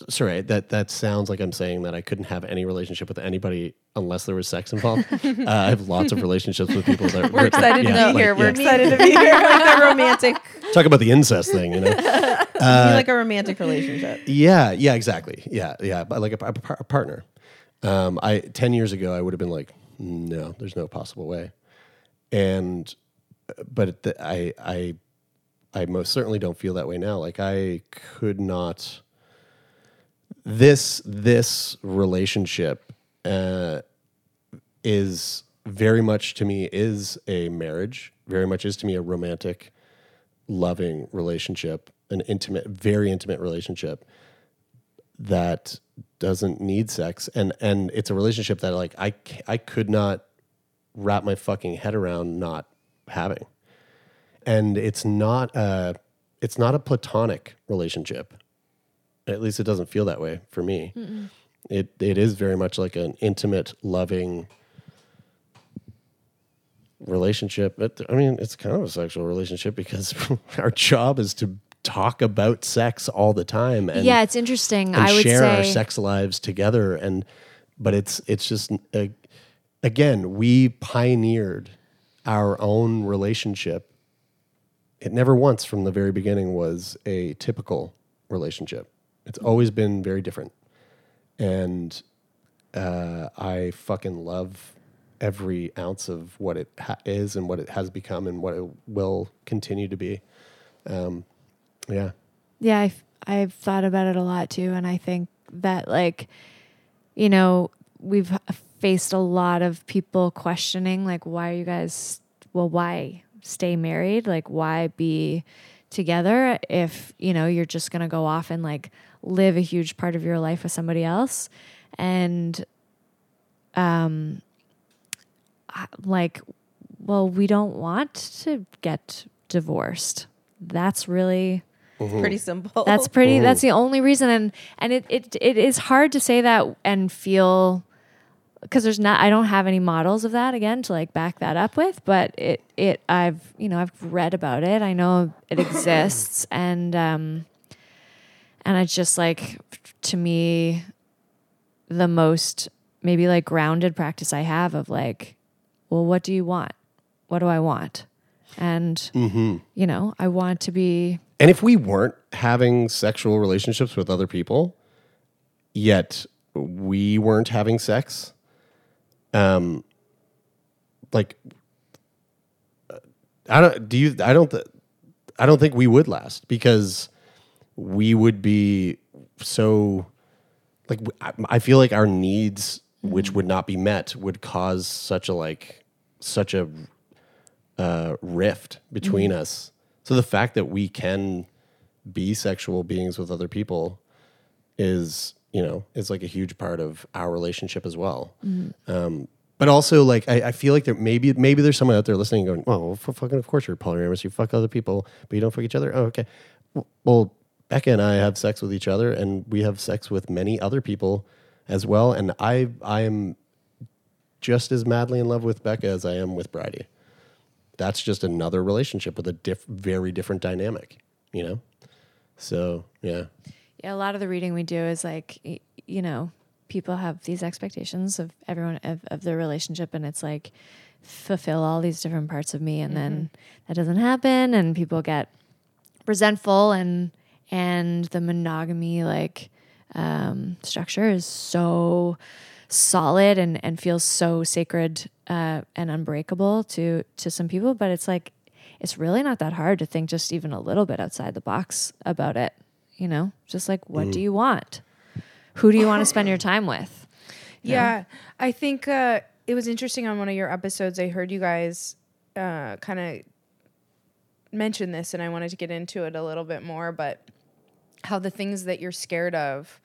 sorry, that that sounds like I'm saying that I couldn't have any relationship with anybody unless there was sex involved. uh, I have lots of relationships with people that We're excited yeah, to be like, here. We're yeah. excited to be here. like a romantic, Talk about the incest thing, you know. be like a romantic relationship. Yeah, yeah, exactly. Yeah, yeah, but like a, a par- a partner. Um, I ten years ago, I would have been like, no, there's no possible way. And, but the, I, I, I most certainly don't feel that way now. Like I could not. This this relationship uh, is very much to me is a marriage. Very much is to me a romantic, loving relationship, an intimate, very intimate relationship that doesn't need sex and and it's a relationship that like I I could not wrap my fucking head around not having. And it's not a it's not a platonic relationship. At least it doesn't feel that way for me. It it is very much like an intimate, loving relationship. But I mean, it's kind of a sexual relationship because our job is to talk about sex all the time and yeah, it's interesting. I would share our sex lives together and but it's it's just uh, again we pioneered our own relationship it never once from the very beginning was a typical relationship. It's always been very different. And uh, i fucking love every ounce of what it ha- is and what it has become and what it will continue to be. Um, yeah. Yeah, I've, I've thought about it a lot too. And I think that, like, you know, we've faced a lot of people questioning, like, why are you guys, well, why stay married? Like, why be together if, you know, you're just going to go off and like live a huge part of your life with somebody else? And, um, like, well, we don't want to get divorced. That's really Pretty simple. that's pretty. That's the only reason, and and it it it is hard to say that and feel because there's not. I don't have any models of that again to like back that up with. But it it I've you know I've read about it. I know it exists, and um, and it's just like to me the most maybe like grounded practice I have of like, well, what do you want? What do I want? And you know, I want to be And if we weren't having sexual relationships with other people, yet we weren't having sex, um, like, uh, I don't. Do you? I don't. Th- I don't think we would last because we would be so. Like, I feel like our needs, which would not be met, would cause such a like, such a uh, rift between us. So the fact that we can be sexual beings with other people is, you know, is like a huge part of our relationship as well. Um, but also, like, I, I feel like there maybe maybe there's someone out there listening going, "Oh, well, fucking, of course you're polyamorous. You fuck other people, but you don't fuck each other." Oh, okay. Well, Becca and I have sex with each other, and we have sex with many other people as well. And I I am just as madly in love with Becca as I am with Bridie that's just another relationship with a diff- very different dynamic, you know? So, yeah. Yeah, a lot of the reading we do is like, you know, people have these expectations of everyone of, of their relationship, and it's like fulfill all these different parts of me, and then that doesn't happen, and people get resentful, and and the monogamy like um, structure is so solid and and feels so sacred uh, and unbreakable to to some people, but it's like it's really not that hard to think just even a little bit outside the box about it. You know, just like what do you want? Who do you want to spend your time with? Yeah, I think uh, it was interesting on one of your episodes. I heard you guys uh, kind of mention this, and I wanted to get into it a little bit more. But how the things that you're scared of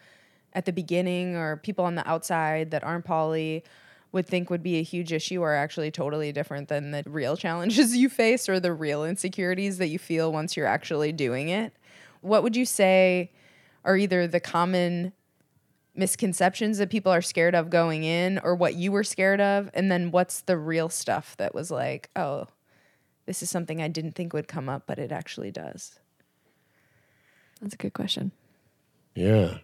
at the beginning, or people on the outside that aren't poly, would think would be a huge issue, are actually totally different than the real challenges you face or the real insecurities that you feel once you're actually doing it. What would you say are either the common misconceptions that people are scared of going in or what you were scared of and then what's the real stuff that was like oh this is something i didn't think would come up but it actually does That's a good question. Yeah.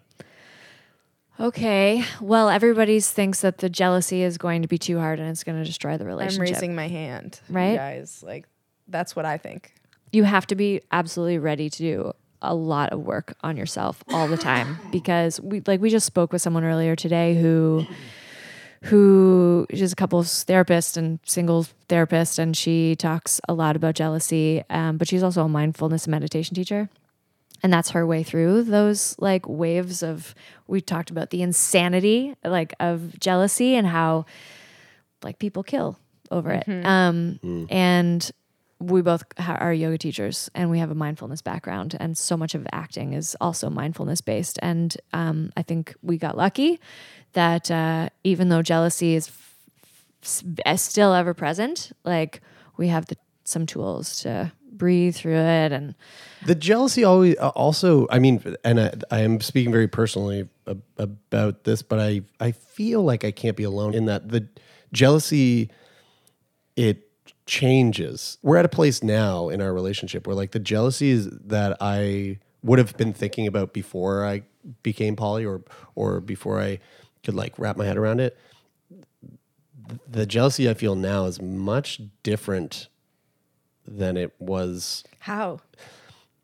Okay. Well, everybody thinks that the jealousy is going to be too hard and it's going to destroy the relationship. I'm raising my hand, Right? guys? Like that's what I think. you have to be absolutely ready to do a lot of work on yourself all the time because we like we just spoke with someone earlier today who who is a couples therapist and single therapist and she talks a lot about jealousy um, but she's also a mindfulness and meditation teacher. And that's her way through those like waves of we talked about the insanity like of jealousy and how like people kill over it. Um and we both are yoga teachers and we have a mindfulness background and so much of acting is also mindfulness based and um, i think we got lucky that uh, even though jealousy is f- is still ever present like we have the, some tools to breathe through it and The jealousy always uh, also. I mean, and I, I am speaking very personally ab- about this, but I I feel like I can't be alone in that the jealousy it changes. We're at a place now in our relationship where like the jealousies that I would have been thinking about before I became poly or or before I could like wrap my head around it. The jealousy I feel now is much different than it was How?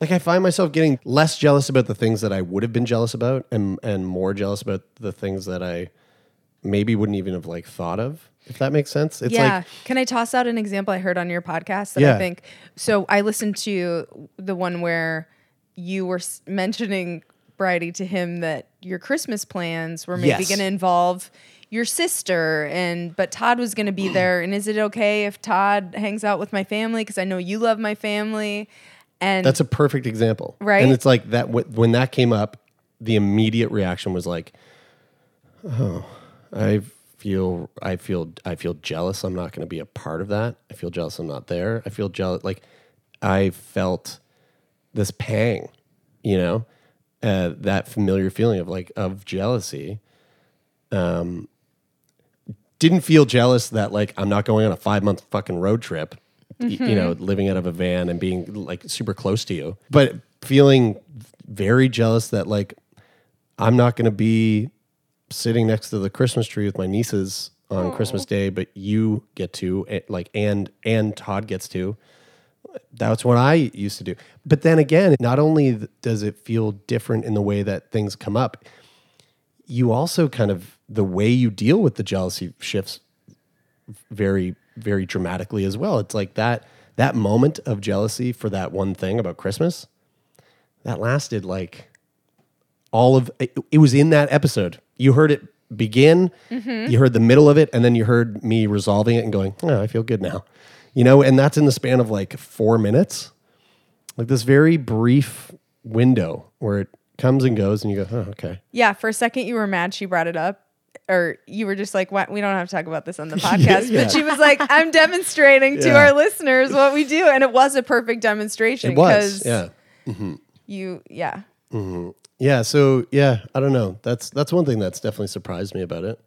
like I find myself getting less jealous about the things that I would have been jealous about and and more jealous about the things that I maybe wouldn't even have like thought of if that makes sense it's yeah. like Can I toss out an example I heard on your podcast that Yeah. I think? So I listened to the one where you were mentioning Brydie to him that your Christmas plans were maybe Yes. going to involve your sister and but Todd was going to be there and is it okay if Todd hangs out with my family because I know you love my family and that's a perfect example Right? and it's like that wh- when that came up the immediate reaction was like oh I feel I feel I feel jealous I'm not going to be a part of that. I feel jealous I'm not there. I feel jealous like I felt this pang you know? Uh, that familiar feeling of like of jealousy um didn't feel jealous that like I'm not going on a 5 month fucking road trip y- you know living out of a van and being like super close to you. But feeling very jealous that like I'm not going to be sitting next to the Christmas tree with my nieces on Christmas Day, but you get to eh, like and and Todd gets to. That's what I used to do. But then again, not only does it feel different in the way that things come up, you also kind of the way you deal with the jealousy shifts very very dramatically as well. It's like that that moment of jealousy for that one thing about Christmas that lasted like all of it, it was in that episode. You heard it begin, mm-hmm. you heard the middle of it, and then you heard me resolving it and going, "Oh, I feel good now," you know. And that's in the span of like four minutes, like this very brief window where it comes and goes, and you go, "Oh, okay." Yeah, for a second you were mad she brought it up. Or you were just like, what? We don't have to talk about this on the podcast. yeah. But she was like, I'm demonstrating to Yeah. our listeners what we do. And it was a perfect demonstration. It was, yeah, mm-hmm. You, yeah. Mm-hmm. Yeah. So yeah, I don't know. That's that's one thing that's definitely surprised me about it.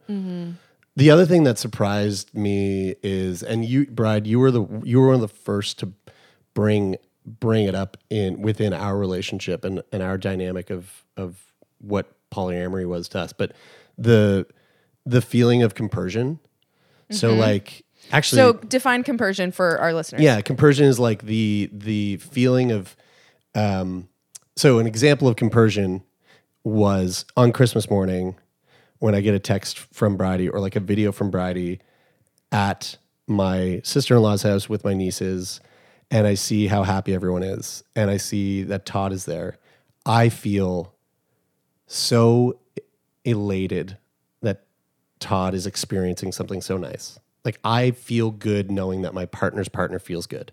The other thing that surprised me is, and you, Brydie, you were the you were one of the first to bring bring it up in within our relationship and, and our dynamic of of what polyamory was to us. But the the feeling of compersion. So like actually So define compersion for our listeners. yeah, compersion is like the the feeling of um so an example of compersion was on Christmas morning when I get a text from Brydie or like a video from Brydie at my sister-in-law's house with my nieces and I see how happy everyone is and I see that Todd is there. I feel so elated that Todd is experiencing something so nice. Like I feel good knowing that my partner's partner feels good.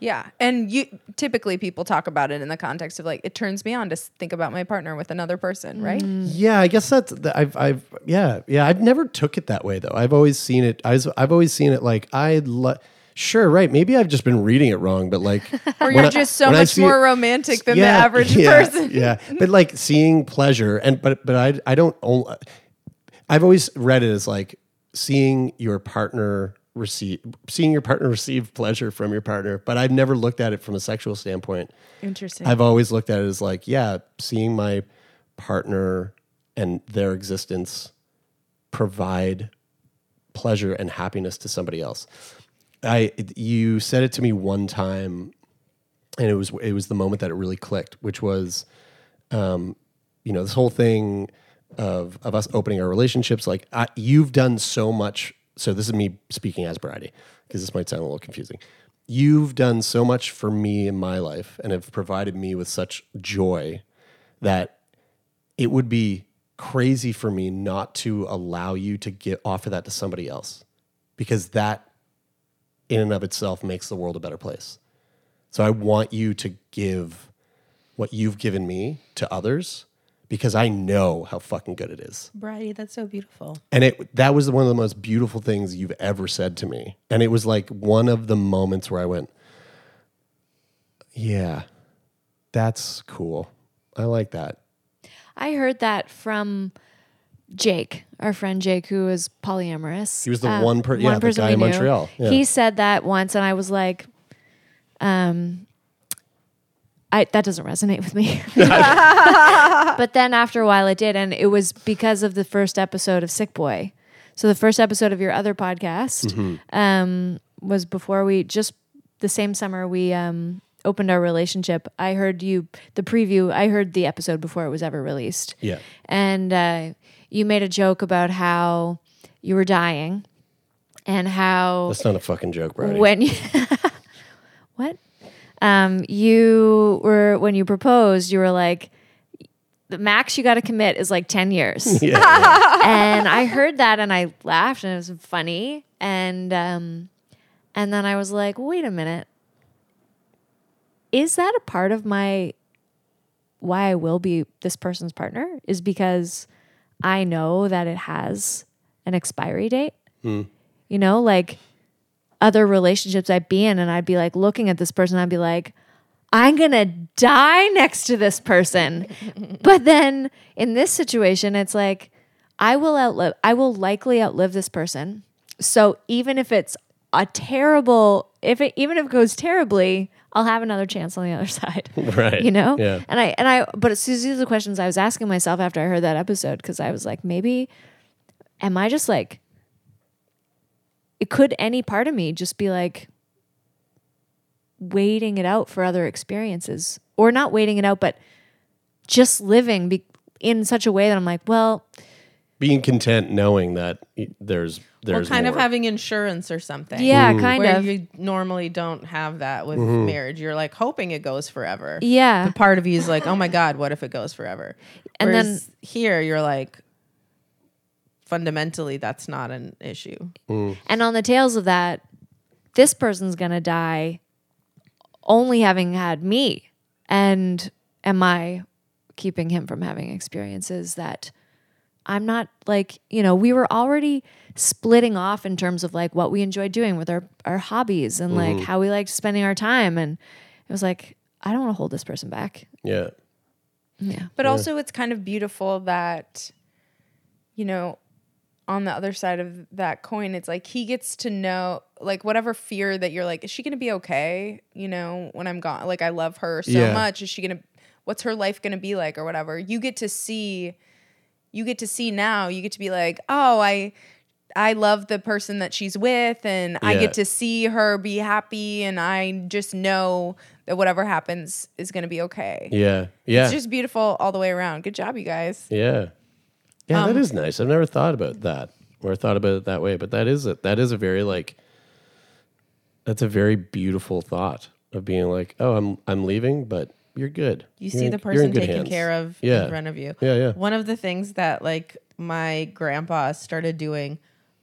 Yeah. And you typically people talk about it in the context of like, it turns me on to think about my partner with another person, right? Mm. Yeah, I guess that's that I've I've yeah yeah I've never took it that way though. I've always seen it. I was, I've always seen it like I lo- sure right. Maybe I've just been reading it wrong, but like or you're I- just so much more it- romantic than yeah, the average yeah, person. yeah, but like seeing pleasure and but but I I don't I've always read it as like seeing your partner receive seeing your partner receive pleasure from your partner, but I've never looked at it from a sexual standpoint. Interesting. I've always looked at it as like, yeah, seeing my partner and their existence provide pleasure and happiness to somebody else. I you said it to me one time and it was it was the moment that it really clicked, which was um, you know, this whole thing of of us opening our relationships like I, you've done so much so this is me speaking as Brydie because this might sound a little confusing. You've done so much for me in my life and have provided me with such joy that it would be crazy for me not to allow you to get offer that to somebody else because that in and of itself makes the world a better place. So I want you to give what you've given me to others because I know how fucking good it is. Brydie, that's so beautiful. And it that was one of the most beautiful things you've ever said to me. And it was like one of the moments where I went, Yeah, that's cool. I like that. I heard that from Jake, our friend Jake, who is polyamorous. He was the one per- yeah, the person guy we in knew. Montreal. Yeah. He said that once, and I was like, um, I that doesn't resonate with me. but then after a while, it did, and it was because of the first episode of Sick Boy. So the first episode of your other podcast Mm-hmm. um, was before we just the same summer we um, opened our relationship. I heard you the preview. I heard the episode before it was ever released Yeah. and uh, you made a joke about how you were dying and how That's not a fucking joke, Brydie. when you what um, you were when you proposed you were like the max you got to commit is like 10 years. Yeah, yeah. and i heard that and i laughed and it was funny. And um, and then i was like wait a minute. Is that a part of my why i will be this person's partner? Is because i know that it has an expiry date? You know like other relationships i'd be in and i'd be like looking at this person i'd be like i'm gonna die next to this person but then in this situation it's like i will outlive i will likely outlive this person so even if it's a terrible if it even if it goes terribly i'll have another chance on the other side Right. you know Yeah. and i and i but it's these are the questions i was asking myself after i heard that episode because i was like maybe am i just like it could any part of me just be like waiting it out for other experiences or not waiting it out but just living be- in such a way that i'm like well Being content knowing that y- there's Well, there's kind of having insurance or something. yeah kind where of you normally don't have that with Mm-hmm. marriage. You're like hoping it goes forever. yeah The part of you is like, oh my God, what if it goes forever? And And then- then here you're like, fundamentally, that's not an issue. Mm. And on the tails of that, this person's going to die only having had me. And am I keeping him from having experiences that I'm not like, you know, we were already splitting off in terms of like what we enjoyed doing with our, our hobbies and like mm-hmm. how we liked spending our time. And it was like, I don't want to hold this person back. yeah. Yeah. But also, it's kind of beautiful that, you know, on the other side of that coin, it's like he gets to know, like, whatever fear that you're like, is she to be okay? You know, when I'm gone, like, I love her so Yeah. much. Is she to, what's her life to be like or whatever? You get to see, you get to see now, you get to be like, oh, I, I love the person that she's with and I get to see her be happy and I just know that whatever happens is going to be okay. Yeah. Yeah. It's just beautiful all the way around. Good job, you guys. Yeah. Yeah, Um, that is nice. I've never thought about that or thought about it that way, but that is a, that is a very like that's a very beautiful thought of being like, "Oh, I'm I'm leaving, but you're good." You You're see in- the person good taken hands." care of Yeah. in front of you. Yeah, yeah. One of the things that like my grandpa started doing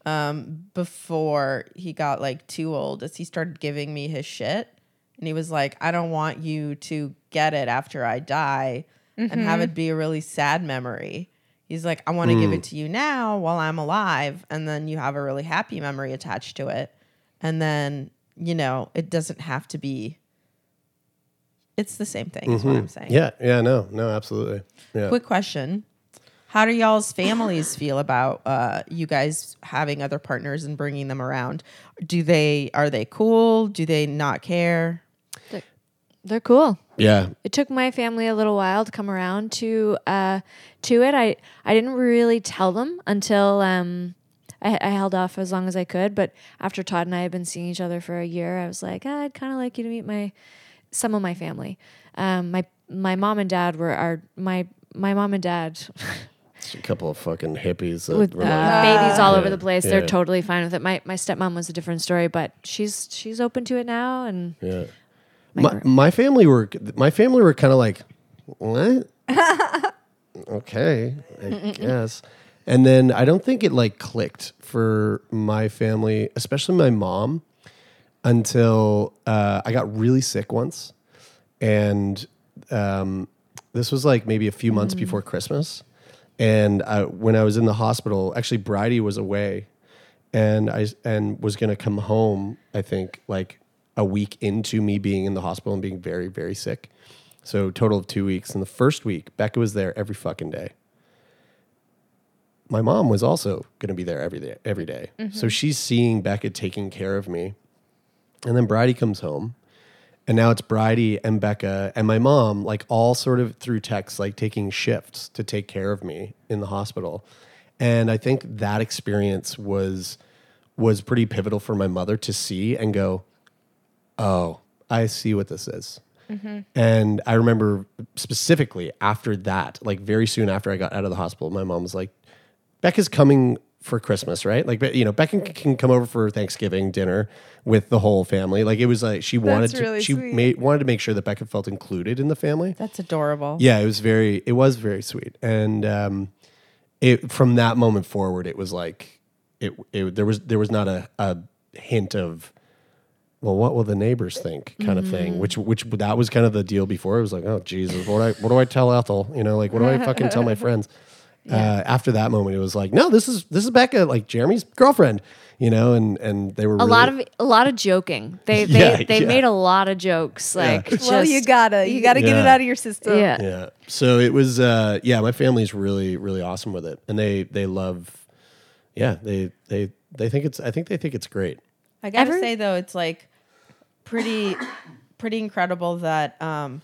um, before he got like too old is he started giving me his shit. And he was like, I don't want you to get it after I die and have it be a really sad memory. He's like, I want to give it to you now while I'm alive. And then you have a really happy memory attached to it. And then, you know, it doesn't have to be. It's the same thing, is what I'm saying. Yeah, yeah, no, no, absolutely. Yeah. Quick question. How do y'all's families feel about uh, you guys having other partners and bringing them around? Do they are they cool? Do they not care? They're cool. Yeah. It took my family a little while to come around to uh, to it. I I didn't really tell them until um, I, I held off as long as I could. But after Todd and I had been seeing each other for a year, I was like, "Ah, I'd kind of like you to meet my some of my family. Um, my my mom and dad were our my my mom and dad It's a couple of fucking hippies that with uh, like, babies all over the place. yeah. They're totally fine with it. My my stepmom was a different story, but she's she's open to it now. And yeah. My My, my family were my family were kind of like what? okay, I guess. And then I don't think it like clicked for my family, especially my mom, until uh, I got really sick once, and um, this was like maybe a few months before Christmas. And I, when I was in the hospital, actually, Brydie was away, and I and was gonna come home. I think like a week into me being in the hospital and being very very sick. So total of two weeks. And the first week, Becca was there every fucking day. My mom was also going to be there every day. Every day. So mm-hmm. she's seeing Becca taking care of me, and then Brydie comes home, and now it's Brydie and Becca and my mom, like all sort of through text, like taking shifts to take care of me in the hospital. And I think that experience was was pretty pivotal for my mother to see and go, "Oh, I see what this is." And I remember specifically after that, like very soon after I got out of the hospital, my mom was like, Becca's coming for Christmas, right? Like, you know, Becca can come over for Thanksgiving dinner with the whole family. Like, it was like she wanted to, really she made wanted to make sure that Becca felt included in the family. That's adorable. Yeah, it was very, it was very sweet. And um, it from that moment forward, it was like, it, it there was there was not a, a hint of, well, what will the neighbors think, kind of thing. Which which that was kind of the deal before. It was like, oh Jesus, what do I what do I tell Ethel? You know, like what do I fucking tell my friends? Uh, after that moment, it was like, no, this is this is Becca, like Jeremie's girlfriend. You know, and and they were a really, lot of a lot of joking. They they Yeah, they yeah. made a lot of jokes. Like well, you gotta you gotta get it out of your system. yeah. Yeah. So it was uh yeah, my family's really really awesome with it. And they they love yeah, they they they think it's I think they think it's great. I gotta Every- say though, it's like pretty pretty incredible that um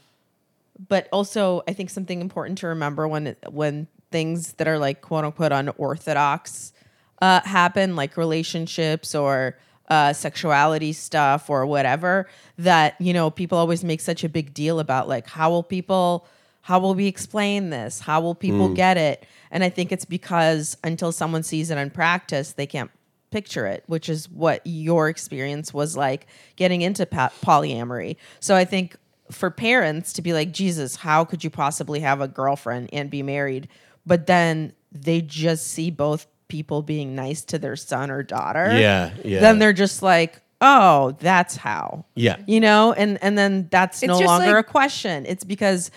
but also I think something important to remember when when things that are like quote unquote unorthodox uh happen, like relationships or uh sexuality stuff or whatever, that you know, people always make such a big deal about like how will people how will we explain this? How will people get it? And I think it's because until someone sees it in practice, they can't picture it, which is what your experience was like getting into pa- polyamory. So I think for parents to be like, Jesus, how could you possibly have a girlfriend and be married? But then they just see both people being nice to their son or daughter. Yeah, yeah. Then they're just like, oh, that's how. Yeah. You know, and and then that's no longer like- a question. It's because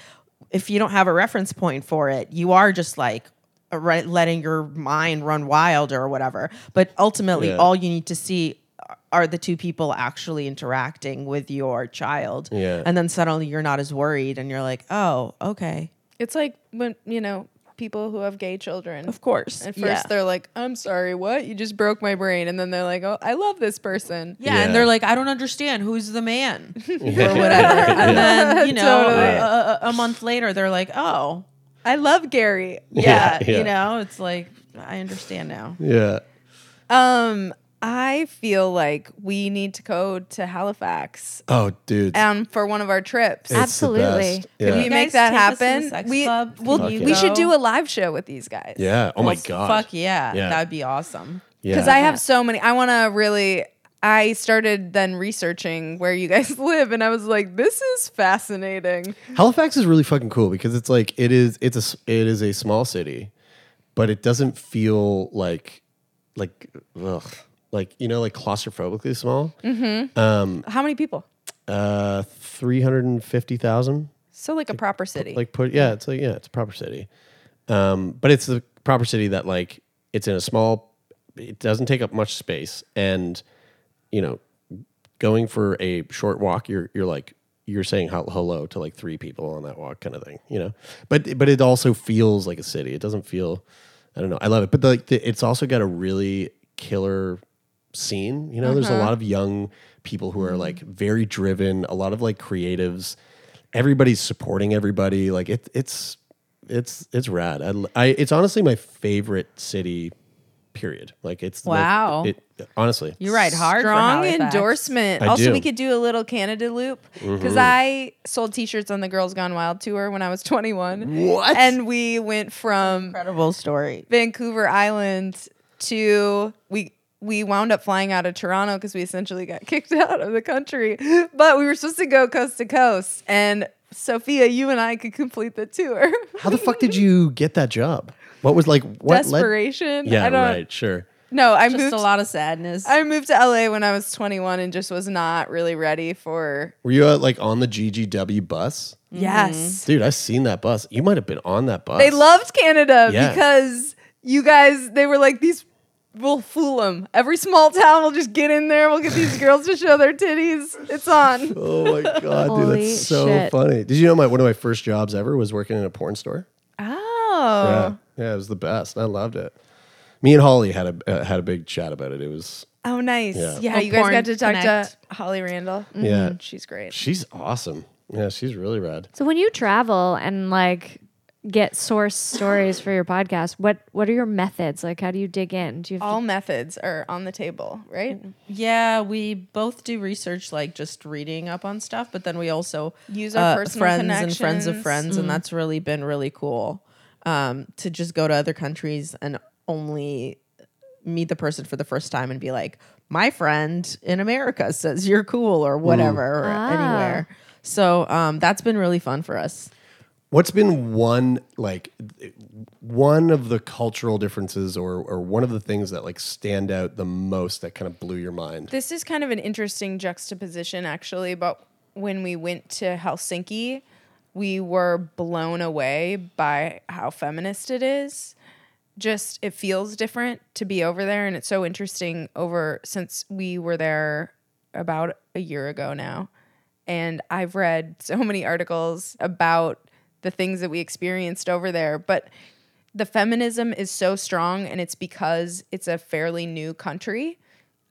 if you don't have a reference point for it, you are just like uh, right, letting your mind run wild or whatever. But ultimately, Yeah. all you need to see are the two people actually interacting with your child. Yeah. And then suddenly you're not as worried and you're like, oh, okay. It's like when you know people who have gay children. Of course. At first, Yeah. they're like, "I'm sorry, what? You just broke my brain," and then they're like, "Oh, I love this person." Yeah, Yeah. and they're like, I don't understand who's the man or whatever. And then, you know, Totally. a, a- a month later, they're like, oh, I love Gary. yeah, Yeah, yeah. you know, it's like, I understand now. Yeah. Um, I feel like we need to go to Halifax Oh, dude. um for one of our trips. It's Absolutely. best. Can Yeah. we make that take us to the happen? we club? we'll- Can you we should do a live show with these guys. yeah. Oh my god. Fuck yeah. Yeah. That'd be awesome. Yeah. because I have so many. I want to really. I started then researching where you guys live, and I was like, "This is fascinating." Halifax is really fucking cool because it's like it is it's a it is a small city, but it doesn't feel like like ugh, like you know like claustrophobically small. How many people? Uh, three hundred and fifty thousand. So like a proper city. Like put yeah, it's like yeah, it's a proper city, um, but it's the proper city that like it's in a small. It doesn't take up much space, and you know, going for a short walk, you're you're like you're saying hello to like three people on that walk, kind of thing, you know. But but it also feels like a city. It doesn't feel. I don't know. I love it, but like the, it's also got a really killer scene. You know, there's Uh-huh. a lot of young people who Mm-hmm. are like very driven. A lot of like creatives. Everybody's supporting everybody. Like it, it's it's it's rad. I, I it's honestly my favorite city. Period. Like it's the- Wow. it honestly. You ride hard. Strong Halifax. endorsement. I also, do. we could do a little Canada loop because mm-hmm. I sold T-shirts on the Girls Gone Wild tour when I was 21. What? And we went from Incredible story. Vancouver Island to we we wound up flying out of Toronto because we essentially got kicked out of the country. But we were supposed to go coast to coast, and Sofiya, you and I could complete the tour. How the fuck did you get that job? What was like what led- Desperation. Yeah, I don't, right, sure. No, I Just moved. a lot of sadness. I moved to LA when I was 21 and just was not really ready for. Were you uh, like on the GGW bus? Yes. Dude, I've seen that bus. You might have been on that bus. They loved Canada Yeah. because you guys, they were like, these, we'll fool them. Every small town will just get in there. We'll get these girls to show their titties. It's on. Oh my god, dude, that's so shit. funny. Did you know my one of my first jobs ever was working in a porn store? Oh. Yeah, yeah, it was the best. I loved it. Me and Holly had a uh, had a big chat about it. It was Oh, nice. Yeah. Yeah, Oh, you guys Porn got to talk Connect. to Holly Randall. Yeah. Mhm, She's great. she's awesome. Yeah, she's really rad. So when you travel and like get source stories for your podcast, what what are your methods? Like how do you dig in? Do you have All methods are on the table, right? Yeah, we both do research, like just reading up on stuff, but then we also Use our personal friends and friends of connections. friends, and that's really been really cool. Um, to just go to other countries and only meet the person for the first time and be like, my friend in America says you're cool or whatever or Ah. anywhere. So um, that's been really fun for us. What's been one like one of the cultural differences or or one of the things that like stand out the most that kind of blew your mind? This is kind of an interesting juxtaposition, actually. But when we went to Helsinki, we were blown away by how feminist it is. Just it feels different to be over there, and it's so interesting. Over since we were there about a year ago now, and I've read so many articles about the things that we experienced over there, but the feminism is so strong and it's because it's a fairly new country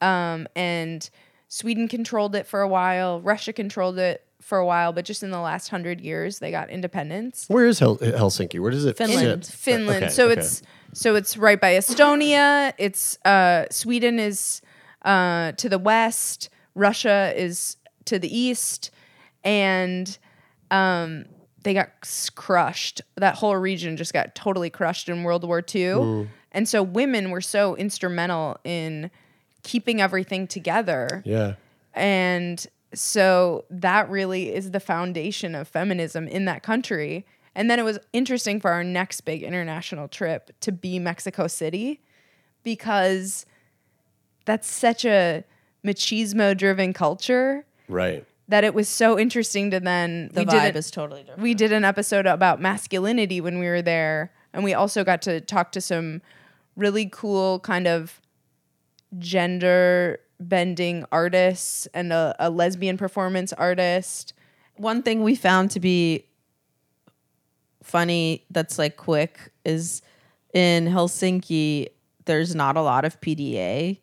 um, and sweden controlled it for a while russia controlled it for a while but just in the last hundred years they got independence Where is Hel- Helsinki? Where does it Finland. sit? finland Okay, so okay. it's so it's right by estonia it's uh, sweden is uh, to the west russia is to the east and um, they got crushed. That whole region just got totally crushed in World War II. And so women were so instrumental in keeping everything together. Yeah. And so that really is the foundation of feminism in that country. And then it was interesting for our next big international trip to be Mexico City because that's such a machismo driven culture Right. that it was so interesting to then The we vibe did it- is totally different. we did an episode about masculinity when we were there and we also got to talk to some really cool kind of gender bending artists and a, a lesbian performance artist one thing we found to be funny that's like quick is in Helsinki there's not a lot of PDA.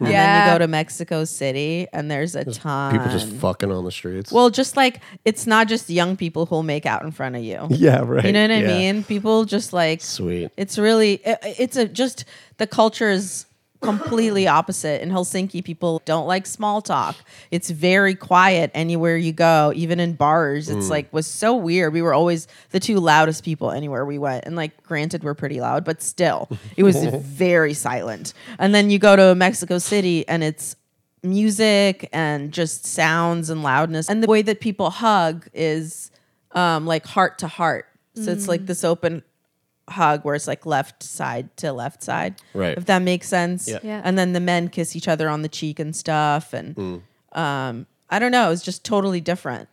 And then you go to Mexico City and there's a ton. People just fucking on the streets. well, just like it's not just young people who'll make out in front of you. yeah, right. You know what I mean? People just like Sweet. it's really it, it's a just the culture is completely opposite in helsinki. People don't like small talk. It's very quiet anywhere you go even in bars. It's like was so weird. We were always the two loudest people anywhere we went. And like granted we're pretty loud but still it was very silent. And then you go to mexico city and it's music and just sounds and loudness. And the way that people hug is um like heart to heart. So it's like this open hug where it's like left side to left side. Right. If that makes sense. Yeah. Yeah. And then the men kiss each other on the cheek and stuff. And um, I don't know. It's just totally different.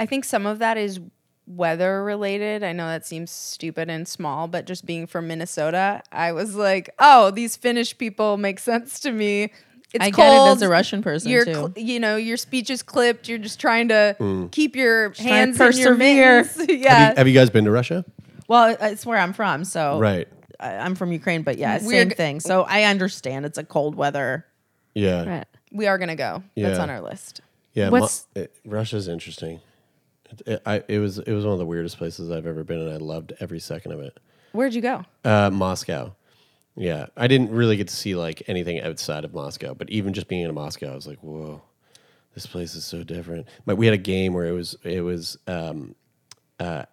i think some of that is weather related i know that seems stupid and small but just being from minnesota i was like oh these finnish people make sense to me it's I get cold it as a Russian person you're too. you know your speech is clipped you're just trying to keep your trying to hands in your mittens. yeah Have you, have you guys been to Russia? Well, it's where I'm from. So Right. I, I'm from Ukraine, but yeah, We're same g- thing. So I understand it's a cold weather Yeah. Right. We are gonna go. That's Yeah. on our list. Yeah, Mo- What's- it, Russia's interesting. It, it, I, it was it was one of the weirdest places I've ever been, and I loved every second of it. Where'd you go? Uh, Moscow. Yeah, I didn't really get to see like anything outside of Moscow, but even just being in Moscow, I was like, whoa, this place is so different. But we had a game where it was it was um, uh,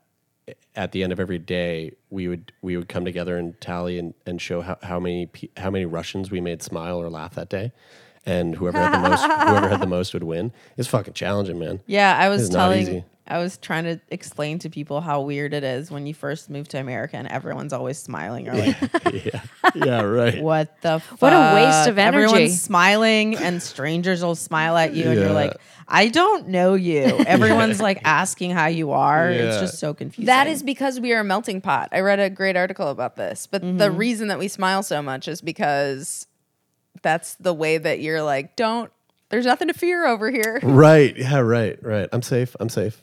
at the end of every day we would we would come together and tally and, and show how, how many how many Russians we made smile or laugh that day, and whoever had the most whoever had the most would win. It's fucking challenging, man. Yeah, I was It's not telling, easy. I was trying to explain to people how weird it is when you first move to America and everyone's always smiling. You're like, yeah, yeah, right. what the fuck? What a waste of energy. Everyone's smiling and strangers will smile at you and you're like, I don't know you. Everyone's like asking how you are. It's just so confusing. That is because we are a melting pot. I read a great article about this. But the mm-hmm. reason that we smile so much is because that's the way that you're like, don't, there's nothing to fear over here. Right. Yeah. Right. Right. I'm safe. I'm safe.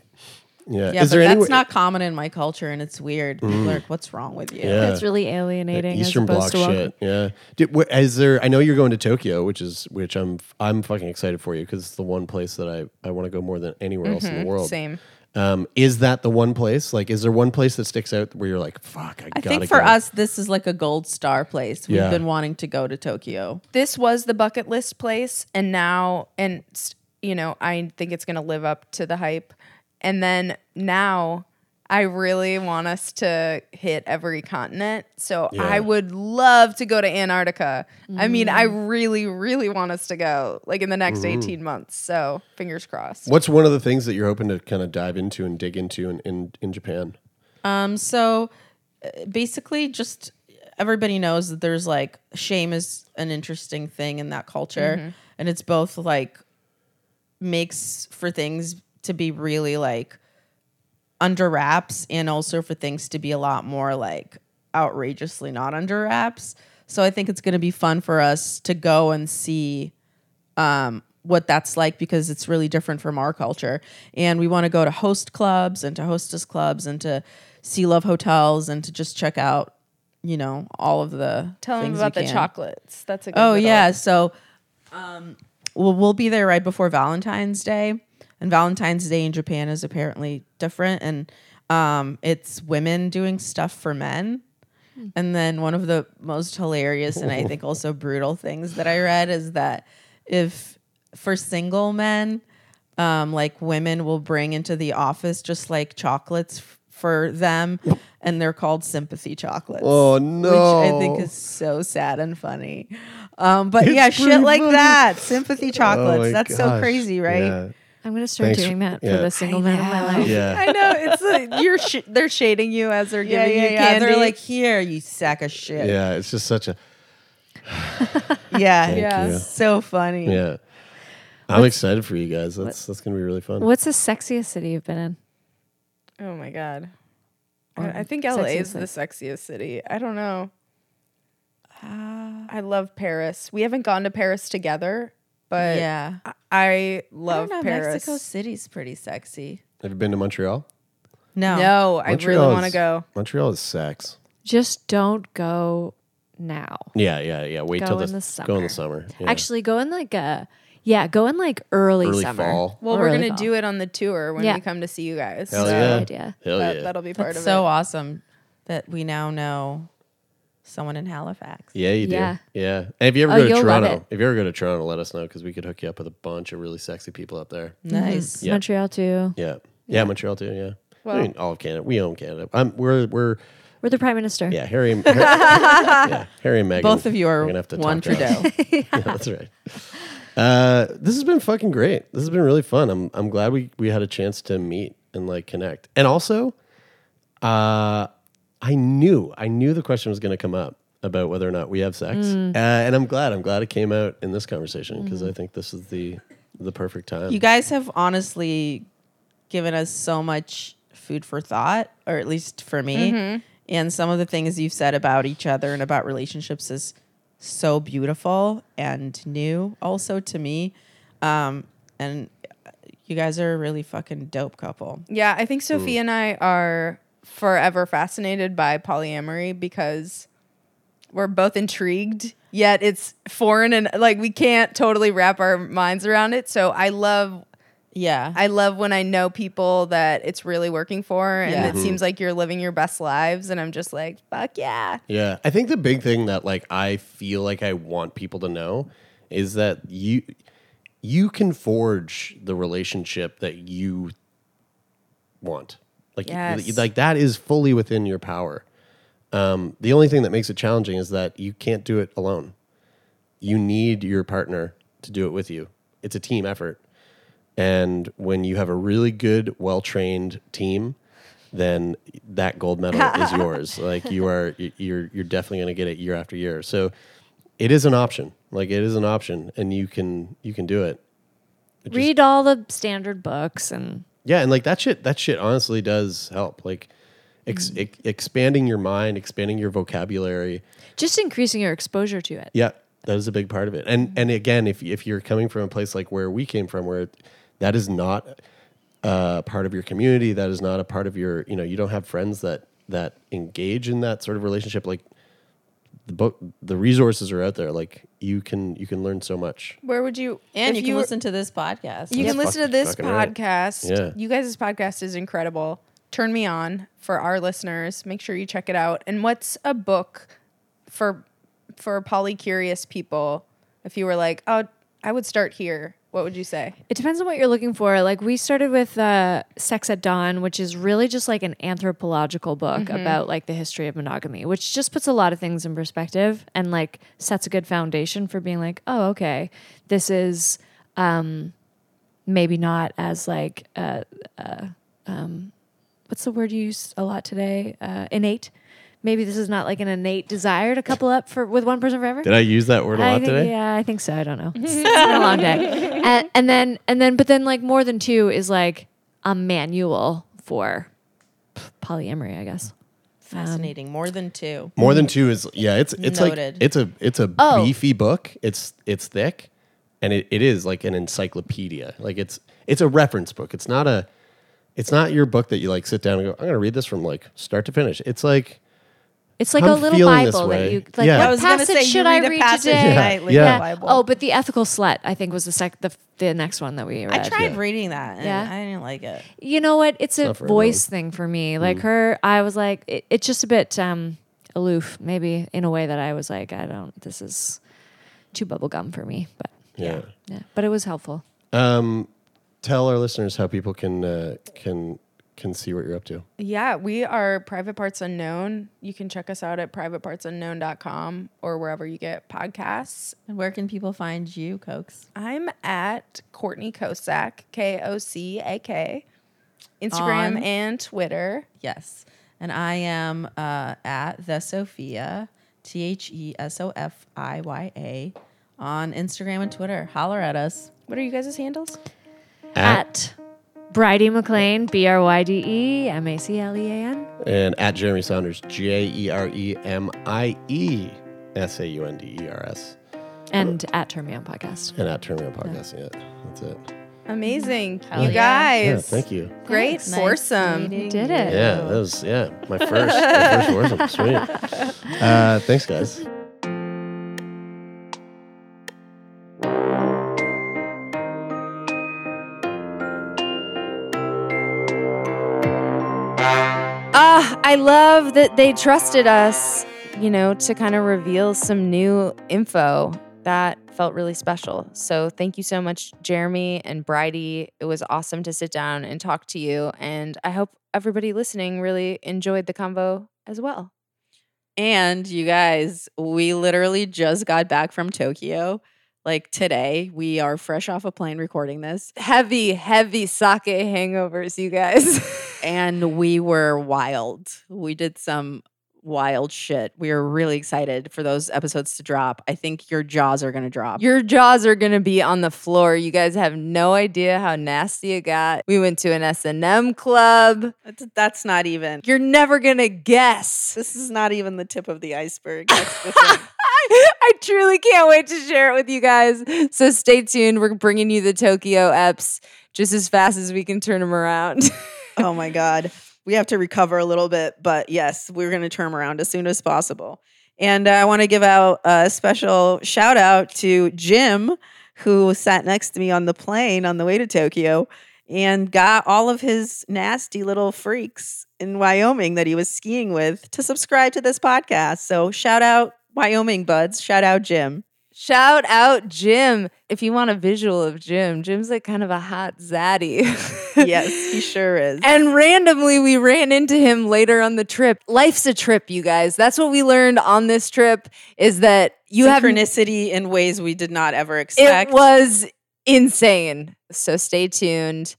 Yeah. yeah, Is but there that's any way- not common in my culture and it's weird. People are mm. like, what's wrong with you? Yeah. It's really alienating. Eastern as Bloc to welcome. shit. Yeah. Did, wh- is there? I know you're going to Tokyo, which is which I'm I'm fucking excited for you because it's the one place that I I want to go more than anywhere else in the mm-hmm. world. Same. Um, is that the one place? Like, is there one place that sticks out where you're like, fuck, I, I think for go. us, this is like a gold star place. We've Yeah. been wanting to go to Tokyo. This was the bucket list place. And now, and, you know, I think it's going to live up to the hype. And then now, I really want us to hit every continent. So Yeah. I would love to go to Antarctica. I mean, I really, really want us to go like in the next 18 months. So fingers crossed. What's one of the things that you're hoping to kind of dive into and dig into in in, in Japan? Um, so uh, basically, just everybody knows that there's like shame is an interesting thing in that culture, and it's both like makes for things to be really like under wraps and also for things to be a lot more like outrageously not under wraps. So I think it's going to be fun for us to go and see um, what that's like because it's really different from our culture. And we want to go to host clubs and to hostess clubs and to see love hotels and to just check out, you know, all of the Tell them about the can. chocolates. That's a good Oh little- yeah, so um, we'll we'll be there right before Valentine's Day, and Valentine's Day in Japan is apparently different, and um, it's women doing stuff for men. And then one of the most hilarious and I think also brutal things that I read is that if for single men, um, like women will bring into the office just like chocolates f- for them, and they're called sympathy chocolates. Oh, no! Which I think is so sad and funny. Um, but It's yeah, shit pretty like funny. that. Sympathy chocolates. Oh That's so crazy, right? Yeah. I'm gonna start Thanks doing for- that yeah. for the single man of my life. Yeah. I know it's like you're sh- they're shading you as they're Yeah, giving yeah, you yeah. candy. They're like, here, you sack of shit. Yeah. It's just such a Yeah, Thank Yeah. you. so funny. Yeah. I'm excited for you guys. That's that's gonna be really fun. What's the sexiest city you've been in? oh my god. Or I, I think sexiest LA is city. the sexiest city. I don't know. Uh, I love Paris. We haven't gone to Paris together, but Yeah. I, I I love don't know, Paris. Mexico City's pretty sexy. Have you been to Montreal? No. No, I really want to go. Montreal is sex. Just don't go now. Yeah, yeah, yeah. Wait Go till in the, the go in the summer. summer. Yeah. Actually, go in like a yeah, go in like early, early summer. fall. Well, Or we're gonna fall. do it on the tour when Yeah. we come to see you guys. Hell so yeah. Good idea. Hell that, yeah. that'll be part That's of so it. So awesome that we now know someone in Halifax. Yeah, you do. Yeah. Yeah. And if you ever Oh, go to Toronto, it. if you ever go to Toronto, let us know because we could hook you up with a bunch of really sexy people up there. Nice. Yeah. Montreal too. Yeah. Yeah, Montreal too. Yeah. Well- I mean, all of Canada. We own Canada. I'm, we're we're We're the prime minister. yeah. Harry. and- yeah, Harry and Meghan. Both of you are gonna have to one talk to us. Trudeau. yeah, that's right. Uh, this has been fucking great. This has been really fun. I'm I'm glad we we had a chance to meet and like connect. And also, uh, I knew I knew the question was going to come up about whether or not we have sex, Mm. uh, and I'm glad. I'm glad it came out in this conversation because I think this is the the perfect time. You guys have honestly given us so much food for thought, or at least for me. And some of the things you've said about each other and about relationships is so beautiful and new, also to me. Um, and you guys are a really fucking dope couple. Yeah, I think Sophie and I are forever fascinated by polyamory because we're both intrigued, yet it's foreign and like we can't totally wrap our minds around it. So I love Yeah. I love when I know people that it's really working for and Yeah. it mm-hmm. seems like you're living your best lives and I'm just like, fuck yeah. Yeah, I think the big thing that like I feel like I want people to know is that you you can forge the relationship that you want. Like Yes. like that is fully within your power. Um, the only thing that makes it challenging is that you can't do it alone. You need your partner to do it with you. It's a team effort. And when you have a really good, well trained team, then that gold medal is yours. Like you are, you're you're definitely going to get it year after year. So it is an option. Like it is an option, and you can you can do it. It just- Read all the standard books and yeah, and like that shit, that shit honestly does help. Like ex- ex- expanding your mind, expanding your vocabulary. just increasing your exposure to it. Yeah, that is a big part of it. And and again, if if you're coming from a place like where we came from, where that is not uh, part of your community, that is not a part of your, you know, you don't have friends that that engage in that sort of relationship. Like the book, the resources are out there. Like you can you can learn so much. Where would you and if you can were- listen to this podcast. You That's can listen to this fucking right. podcast. Yeah. You guys' podcast is incredible. Turn me on for our listeners. Make sure you check it out. And what's a book for for polycurious people? If you were like, oh, I would start here. What would you say? It depends on what you're looking for. Like we started with uh, Sex at Dawn, which is really just like an anthropological book about like the history of monogamy, which just puts a lot of things in perspective and like sets a good foundation for being like, oh, okay, this is um, maybe not as like uh, uh, um, what's the word you use a lot today? Uh, innate. Maybe this is not like an innate desire to couple up for with one person forever. Did I use that word a I lot think, today? Yeah, I think so. I don't know. It's, it's been a long day. And, and then and then but then like more than two is like a manual for polyamory, I guess. Um, Fascinating. More than two. More than two is yeah. It's it's Noted. like it's a it's a Oh. beefy book. It's it's thick, and it, it is like an encyclopedia. Like it's it's a reference book. It's not a it's not your book that you like sit down and go. I'm gonna read this from like start to finish. It's like It's like I'm a little Bible that you like. Yeah. What I was gonna passage say, should I read a read passage today? nightly, Yeah. Bible. Oh, but the ethical slut I think was the sec the the next one that we read. I tried reading that and Yeah. I didn't like it. You know what? It's a not for voice thing for me. Mm. Like her, I was like, it, it's just a bit um, aloof, maybe in a way that I was like, I don't. This is too bubblegum for me. But yeah. yeah, but it was helpful. Um, tell our listeners how people can uh, can can see what you're up to. Yeah, we are Private Parts Unknown. You can check us out at privatepartsunknown.com or wherever you get podcasts. And where can people find you, Cokes? I'm at Courtney Kocak, K O C A K, Instagram On- and Twitter. Yes. And I am uh, at the Sofiya, T H E S O F I Y A, on Instagram and Twitter. Holler at us. What are you guys' handles? At Brydie MacLean, B R Y D E M A C L E A N. and at Jeremie Saunders, J E R E M I E S A U N D E R S, And at Turn Me On Podcast. and at Turn Me On Podcast. Yeah, that's it. Amazing. Hell you yeah. Yeah, guys. thank you. Great Nice foursome. meeting did it. Yeah, that was yeah my first my first foursome. Sweet. Uh, thanks, guys. I love that they trusted us, you know, to kind of reveal some new info. That felt really special. So thank you so much, Jeremie and Brydie. It was awesome to sit down and talk to you. And I hope everybody listening really enjoyed the convo as well. And you guys, we literally just got back from Tokyo. Like today, we are fresh off a plane recording this, Heavy, heavy sake hangovers, you guys. and we were wild. We did some wild shit. We are really excited for those episodes to drop. I think your jaws are going to drop. Your jaws are gonna be on the floor. You guys have no idea how nasty it got. We went to an S and M club. That's, that's not even. You're never gonna guess. This is not even the tip of the iceberg. That's the thing. I truly can't wait to share it with you guys. So stay tuned. We're bringing you the Tokyo eps just as fast as we can turn them around. oh my god we have to recover a little bit but yes we're going to turn around as soon as possible And I want to give out a special shout out to Jim, who sat next to me on the plane on the way to Tokyo and got all of his nasty little freaks in Wyoming that he was skiing with to subscribe to this podcast. So shout out Wyoming buds. Shout out Jim. Shout out Jim. If you want a visual of Jim, Jim's like kind of a hot zaddy. yes, he sure is. And randomly, we ran into him later on the trip. Life's a trip, you guys. That's what we learned on this trip is that you have synchronicity in ways we did not ever expect. It was insane. So stay tuned.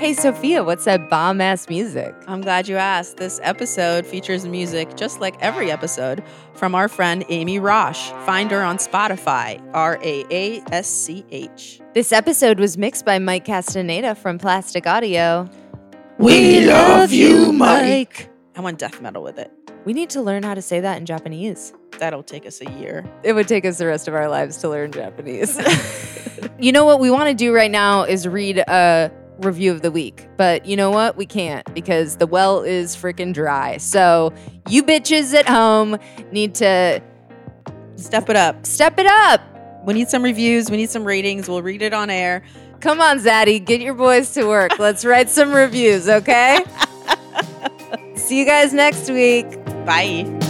Hey, Sofiya, what's that bomb ass music? I'm glad you asked. This episode features music, just like every episode, from our friend Amy Raasch. Find her on Spotify, R A A S C H. This episode was mixed by Mike Castaneda from Plastic Audio. We love you, Mike. I want death metal with it. We need to learn how to say that in Japanese. That'll take us a year. It would take us the rest of our lives to learn Japanese. you know what we want to do right now is read a review of the week. But you know what? We can't because the well is freaking dry. So you bitches at home need to step it up. Step it up. We need some reviews. We need some ratings. We'll read it on air. Come on, Zaddy, get your boys to work. Let's write some reviews, okay? See you guys next week. Bye.